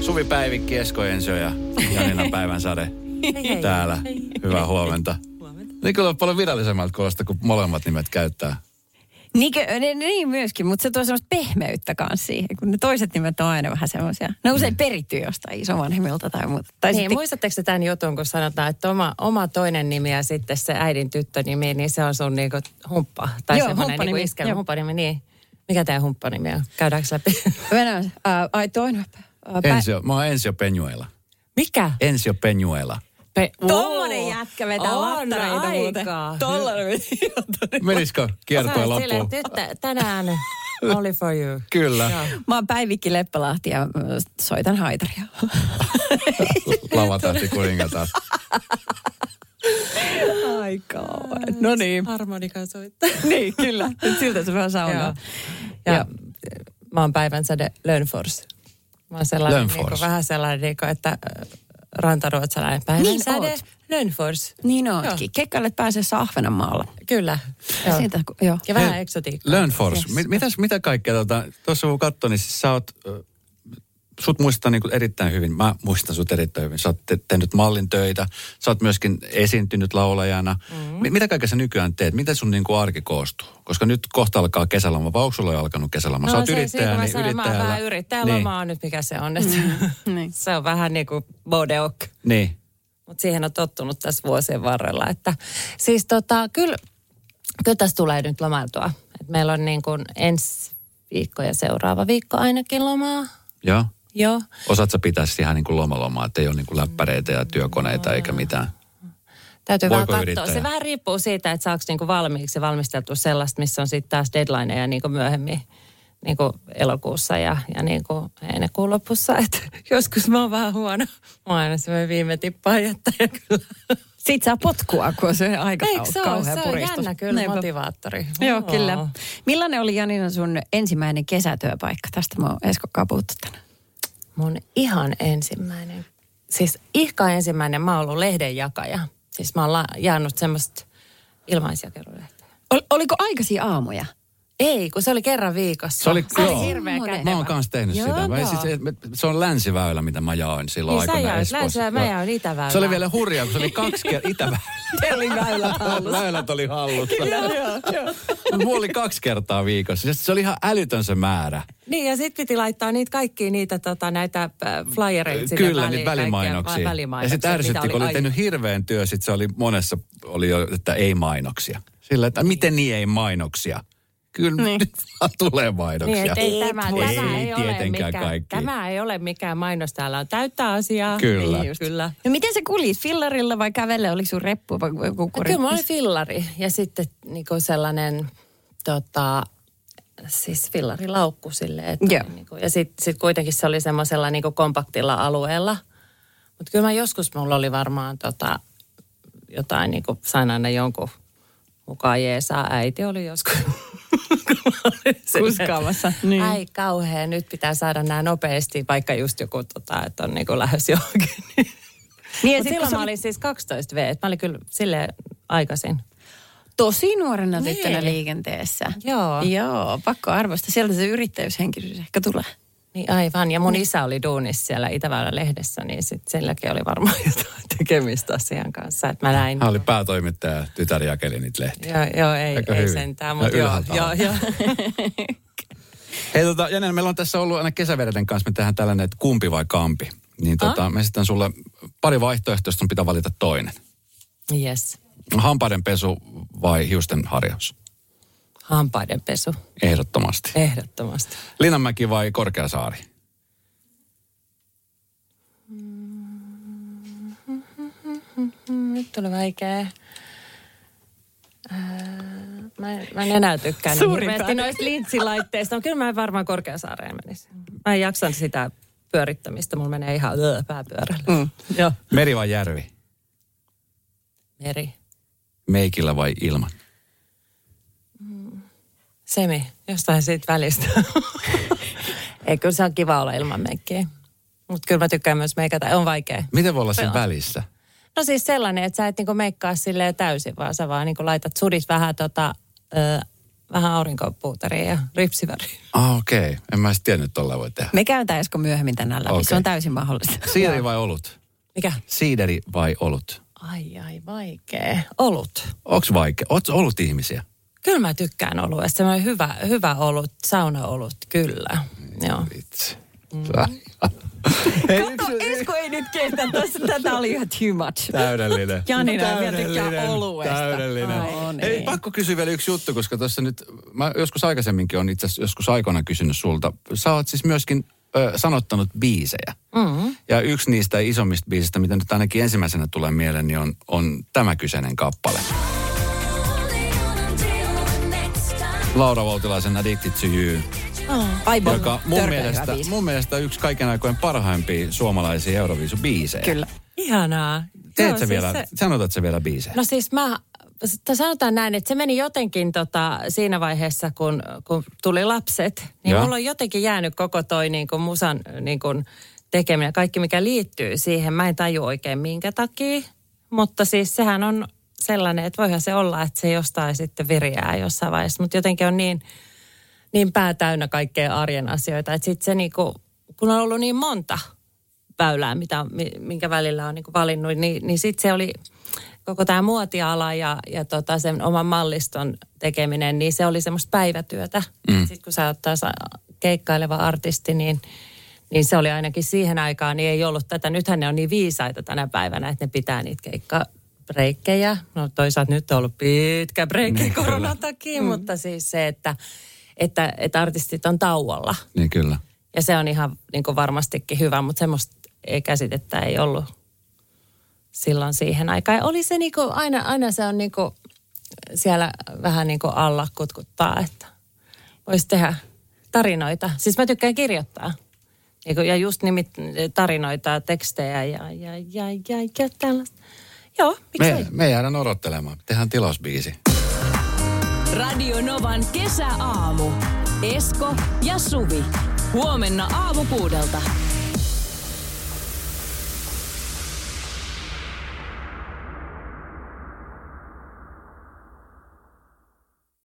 Suvi Päivikki, Esko Ensio ja Janina Päivänsade hei. täällä. Hyvää huomenta. Niin kyllä on paljon virallisemmalta kuulosta, kun molemmat nimet käyttää. Niinkö, ne, niin myöskin, mutta se tuo semmoista pehmeyttä kanssa siihen, kun ne toiset nimet on aina vähän semmoisia. Ne on usein peritty jostain isovanhemmilta tai muuta. Tai Niin, sitten, muistatteko te tämän jutun, kun sanotaan, että oma, oma toinen nimi ja sitten se äidin tyttönimi, niin se on sun niinku humppa. Tai Joo, semmoinen humppanimi, niinku iskelmä joo. humppanimi, niin. Mikä tämä humppanimi on? Käydäänkö läpi? Venäjä, uh, ai toinen. Uh, Ensio, mä oon Ensio Penuela. Mikä? Ensio Penuela. Pe- Tommonen Oo. jätkä vetää On lattareita muuten. aika. Tollainen Menisikö kiertoa loppuun? tyttö, tänään only for you. Kyllä. Joo. Mä oon Päivikki Leppälahti ja soitan haitaria. Lavatähti kuningatar. Ai kauan. No niin. Harmonika soittaa. niin, kyllä. Nyt siltä se vähän saunaa. Joo. Ja mä oon päivänsäde Lönfors. Mä oon sellainen, niin kuin, vähän sellainen, niin kuin, että rantaruotsalainen päivänsäde Niin oot. Lönfors. Niin Joo. ootkin. Kekkaille pääsee Ahvenanmaalla. Kyllä. Joo. Siitä, joo. Ja vähän eksotiikkaa. Lönfors. Yes. Mit, mitäs, mitä kaikkea tuota, tuossa kun katsoin, niin siis sä oot, sut muistan niin erittäin hyvin. Mä muistan sut erittäin hyvin. Sä oot te, tehnyt mallin töitä. Sä oot myöskin esiintynyt laulajana. Mm. Mitä kaikkea sä nykyään teet? Miten sun niin kuin arki koostuu? Koska nyt kohta alkaa kesäloma. Vai onko sulla jo alkanut kesäloma? sä oot No se, yrittäjä, mä niin Mä oon yrittäjällä. vähän yrittäjäloma on nyt mikä se on. Että Niin. se on vähän niin kuin bodeok. Niin. Mutta siihen on tottunut tässä vuosien varrella. Että, siis tota, kyllä, kyllä tässä tulee nyt lomailtua. Et meillä on niin kuin ensi viikko ja seuraava viikko ainakin lomaa. Joo. Joo. Osaat sä pitää sitä ihan niin kuin lomalomaa, että ei ole niin kuin läppäreitä ja työkoneita eikä mitään. Täytyy Voiko vähän yrittäjä? katsoa. Se vähän riippuu siitä, että saako niinku valmiiksi valmisteltua sellaista, missä on sitten taas deadlineja niinku myöhemmin niinku elokuussa ja, ja niinku heinäkuun lopussa. Et joskus mä oon vähän huono. Mä oon aina semmoinen viime tippaa jättäjä kyllä. Siitä saa potkua, kun se aika Eikö se ole? Se on puristus. jännä kyllä Niinpä. motivaattori. Joo, Oo. kyllä. Millainen oli Janina sun ensimmäinen kesätyöpaikka? Tästä mä oon puhuttu tänään. Mun ihan ensimmäinen, siis ihka ensimmäinen, mä oon ollut lehdenjakaja. Siis mä oon la- jaannut semmoista ilmaisjakelulehteä. Ol, oliko aikaisia aamuja? Ei, kun se oli kerran viikossa. Se oli, se joo. oli hirveä kätevä. Mä oon kanssa tehnyt Joo, sitä. Mä, siis, se on länsiväylä, mitä mä jaoin silloin Niin sä aikoina Espoossa. länsiväylä, mä jaoin itäväylää. Se oli vielä hurjaa, kun se oli kaksi kertaa itäväylä. Väylät hallussa. Väylät oli hallussa. joo, joo. Mulla oli kaksi kertaa viikossa. Se oli ihan älytön se määrä. Niin, ja sitten piti laittaa niitä kaikkia niitä tota, näitä äh, flyereita sinne Kyllä, väliin, niitä välimainoksia. kaikkia Ja välimainoksia, sitten ärsytti, kun oli ai- tehnyt hirveän työ, sitten se oli monessa, oli jo, että ei mainoksia. Sillä, että miten niin ei mainoksia? Kyllä niin. nyt vaan tulee mainoksia. Niin, ei, tämä, Ei tämä ei, ole tietenkään mikään, kaikki. tämä ei ole mikään mainos, täällä on täyttä asiaa. Kyllä. Niin just. Kyllä. No miten sä kulit? Fillarilla vai kävelle? Oliko sun reppu vai joku No, kyllä mulla oli fillari ja sitten niinku sellainen tota, siis fillarilaukku silleen. Että Joo. niinku, ja sitten sit kuitenkin se oli semmoisella niinku kompaktilla alueella. Mutta kyllä mä joskus mulla oli varmaan tota, jotain, niinku, sain aina jonkun mukaan jeesaa. Äiti oli joskus silleen, Kuskaamassa, niin. Ai kauhea, nyt pitää saada nämä nopeasti, vaikka just joku, tota, että on niinku lähes johonkin. Niin, ja silloin mä olin siis 12 V, että mä olin kyllä sille aikaisin. tosi nuorena Niin. tyttönä liikenteessä. Joo. Joo, pakko arvostaa. Sieltä se yrittäjyyshenkisyys ehkä tulee. Niin aivan. Ja mun isä oli duunissa siellä Itäväylä-lehdessä, niin sit silläkin oli varmaan jotain tekemistä asian kanssa. Että mä näin. Hän oli päätoimittaja ja tytär jakeli niitä lehtiä. Joo, joo ei, Aika ei hyvin. sentään, mutta joo, joo, joo. Hei tota, Janne, meillä on tässä ollut aina kesävereden kanssa, me tehdään tällainen, että kumpi vai kampi. Niin tota, mä esitän sulle pari vaihtoehtoa, josta sun pitää valita toinen. Yes. Hampaiden pesu vai hiusten harjaus? Hampaiden pesu, Ehdottomasti. ehdottomasti. Linnanmäki vai Korkeasaari? Nyt tuli vaikea. Mä en, mä en enää tykkää niin Suurin hirveästi päätös. noista lintsilaitteista. No, kyllä mä varmaan Korkeasaareen menisin. Mä en jaksa sitä pyörittämistä. Mulla menee ihan öö, pääpyörällä. Mm. Joo. Meri vai järvi? Meri. Meikillä vai ilman? Semi, jostain siitä välistä. Ei, kyllä se on kiva olla ilman meikkiä. Mutta kyllä mä tykkään myös meikata. On vaikea. Miten voi olla sen Joo. välissä? No siis sellainen, että sä et niinku meikkaa silleen täysin, vaan sä vaan niinku laitat sudit vähän tota, ö, vähän aurinkopuuteria ja ripsiväriä. Ah, okei. Okay. En mä edes tiennyt, että tolleen voi tehdä. Me käydään Esko myöhemmin tänään läpi. Okei. Se on täysin mahdollista. Siideri vai olut? Mikä? Siideri vai olut? Ai ai, vaikea. Olut. Onks vaikea? Oot olut ihmisiä? Kyllä mä tykkään oluesta. Semmoinen hyvä, hyvä olut, saunaolut, kyllä. Joo. Vitsi. Mm. Hei, Kato, Esko ei nyt kestä. Tässä, tätä oli ihan too much. Täydellinen. Janina vielä tykkää oluesta. Täydellinen. Ai, niin. Hei, pakko kysyä vielä yksi juttu, koska tuossa nyt, mä joskus aikaisemminkin on itse asiassa joskus aikoina kysynyt sulta. Sä oot siis myöskin ö, sanottanut biisejä. Mm-hmm. Ja yksi niistä isommista biisistä, mitä nyt ainakin ensimmäisenä tulee mieleen, niin on, on tämä kyseinen kappale. Laura Voutilaisen Addicted to You, Aivan joka mun mielestä, biisi. mun mielestä yksi kaiken aikojen parhaimpia suomalaisia Euroviisu-biisejä. Kyllä. Ihanaa. Teet Joo, sä siis vielä, se- sanotat sä vielä biisejä? No siis mä, sanotaan näin, että se meni jotenkin tota, siinä vaiheessa, kun, kun tuli lapset, niin Joo. mulla on jotenkin jäänyt koko toi niin kuin musan niin kuin tekeminen, kaikki mikä liittyy siihen. Mä en taju oikein minkä takia, mutta siis sehän on sellainen, että voihan se olla, että se jostain sitten viriää jossain vaiheessa, mutta jotenkin on niin, niin pää täynnä kaikkea arjen asioita, että sitten se niinku, kun on ollut niin monta väylää, mitä, mi- minkä välillä on niinku valinnut, niin, niin sitten se oli koko tämä muotiala ja, ja tota sen oman malliston tekeminen, niin se oli semmoista päivätyötä. Mm. Sitten kun sä oot taas keikkaileva artisti, niin, niin se oli ainakin siihen aikaan, niin ei ollut tätä. Nythän ne on niin viisaita tänä päivänä, että ne pitää niitä keikkabreikkejä. No toisaalta nyt on ollut pitkä breikki Niin, koronan takia, mm. mutta siis se, että, että, että artistit on tauolla. Niin kyllä. Ja se on ihan niin kuin varmastikin hyvä, mutta semmoista ei käsitettä ei ollut silloin siihen aikaan. Ja oli se niin kuin, aina, aina se on niin kuin siellä vähän niin kuin alla kutkuttaa, että voisi tehdä tarinoita. Siis mä tykkään kirjoittaa. Niin ja just nimit tarinoita, tekstejä ja, ja, ja, ja, ja tällaista. Joo, miksei? Me, me jäädään odottelemaan. Tehdään tilausbiisi. Radio Novan kesäaamu. Esko ja Suvi. Huomenna aamu kuudelta.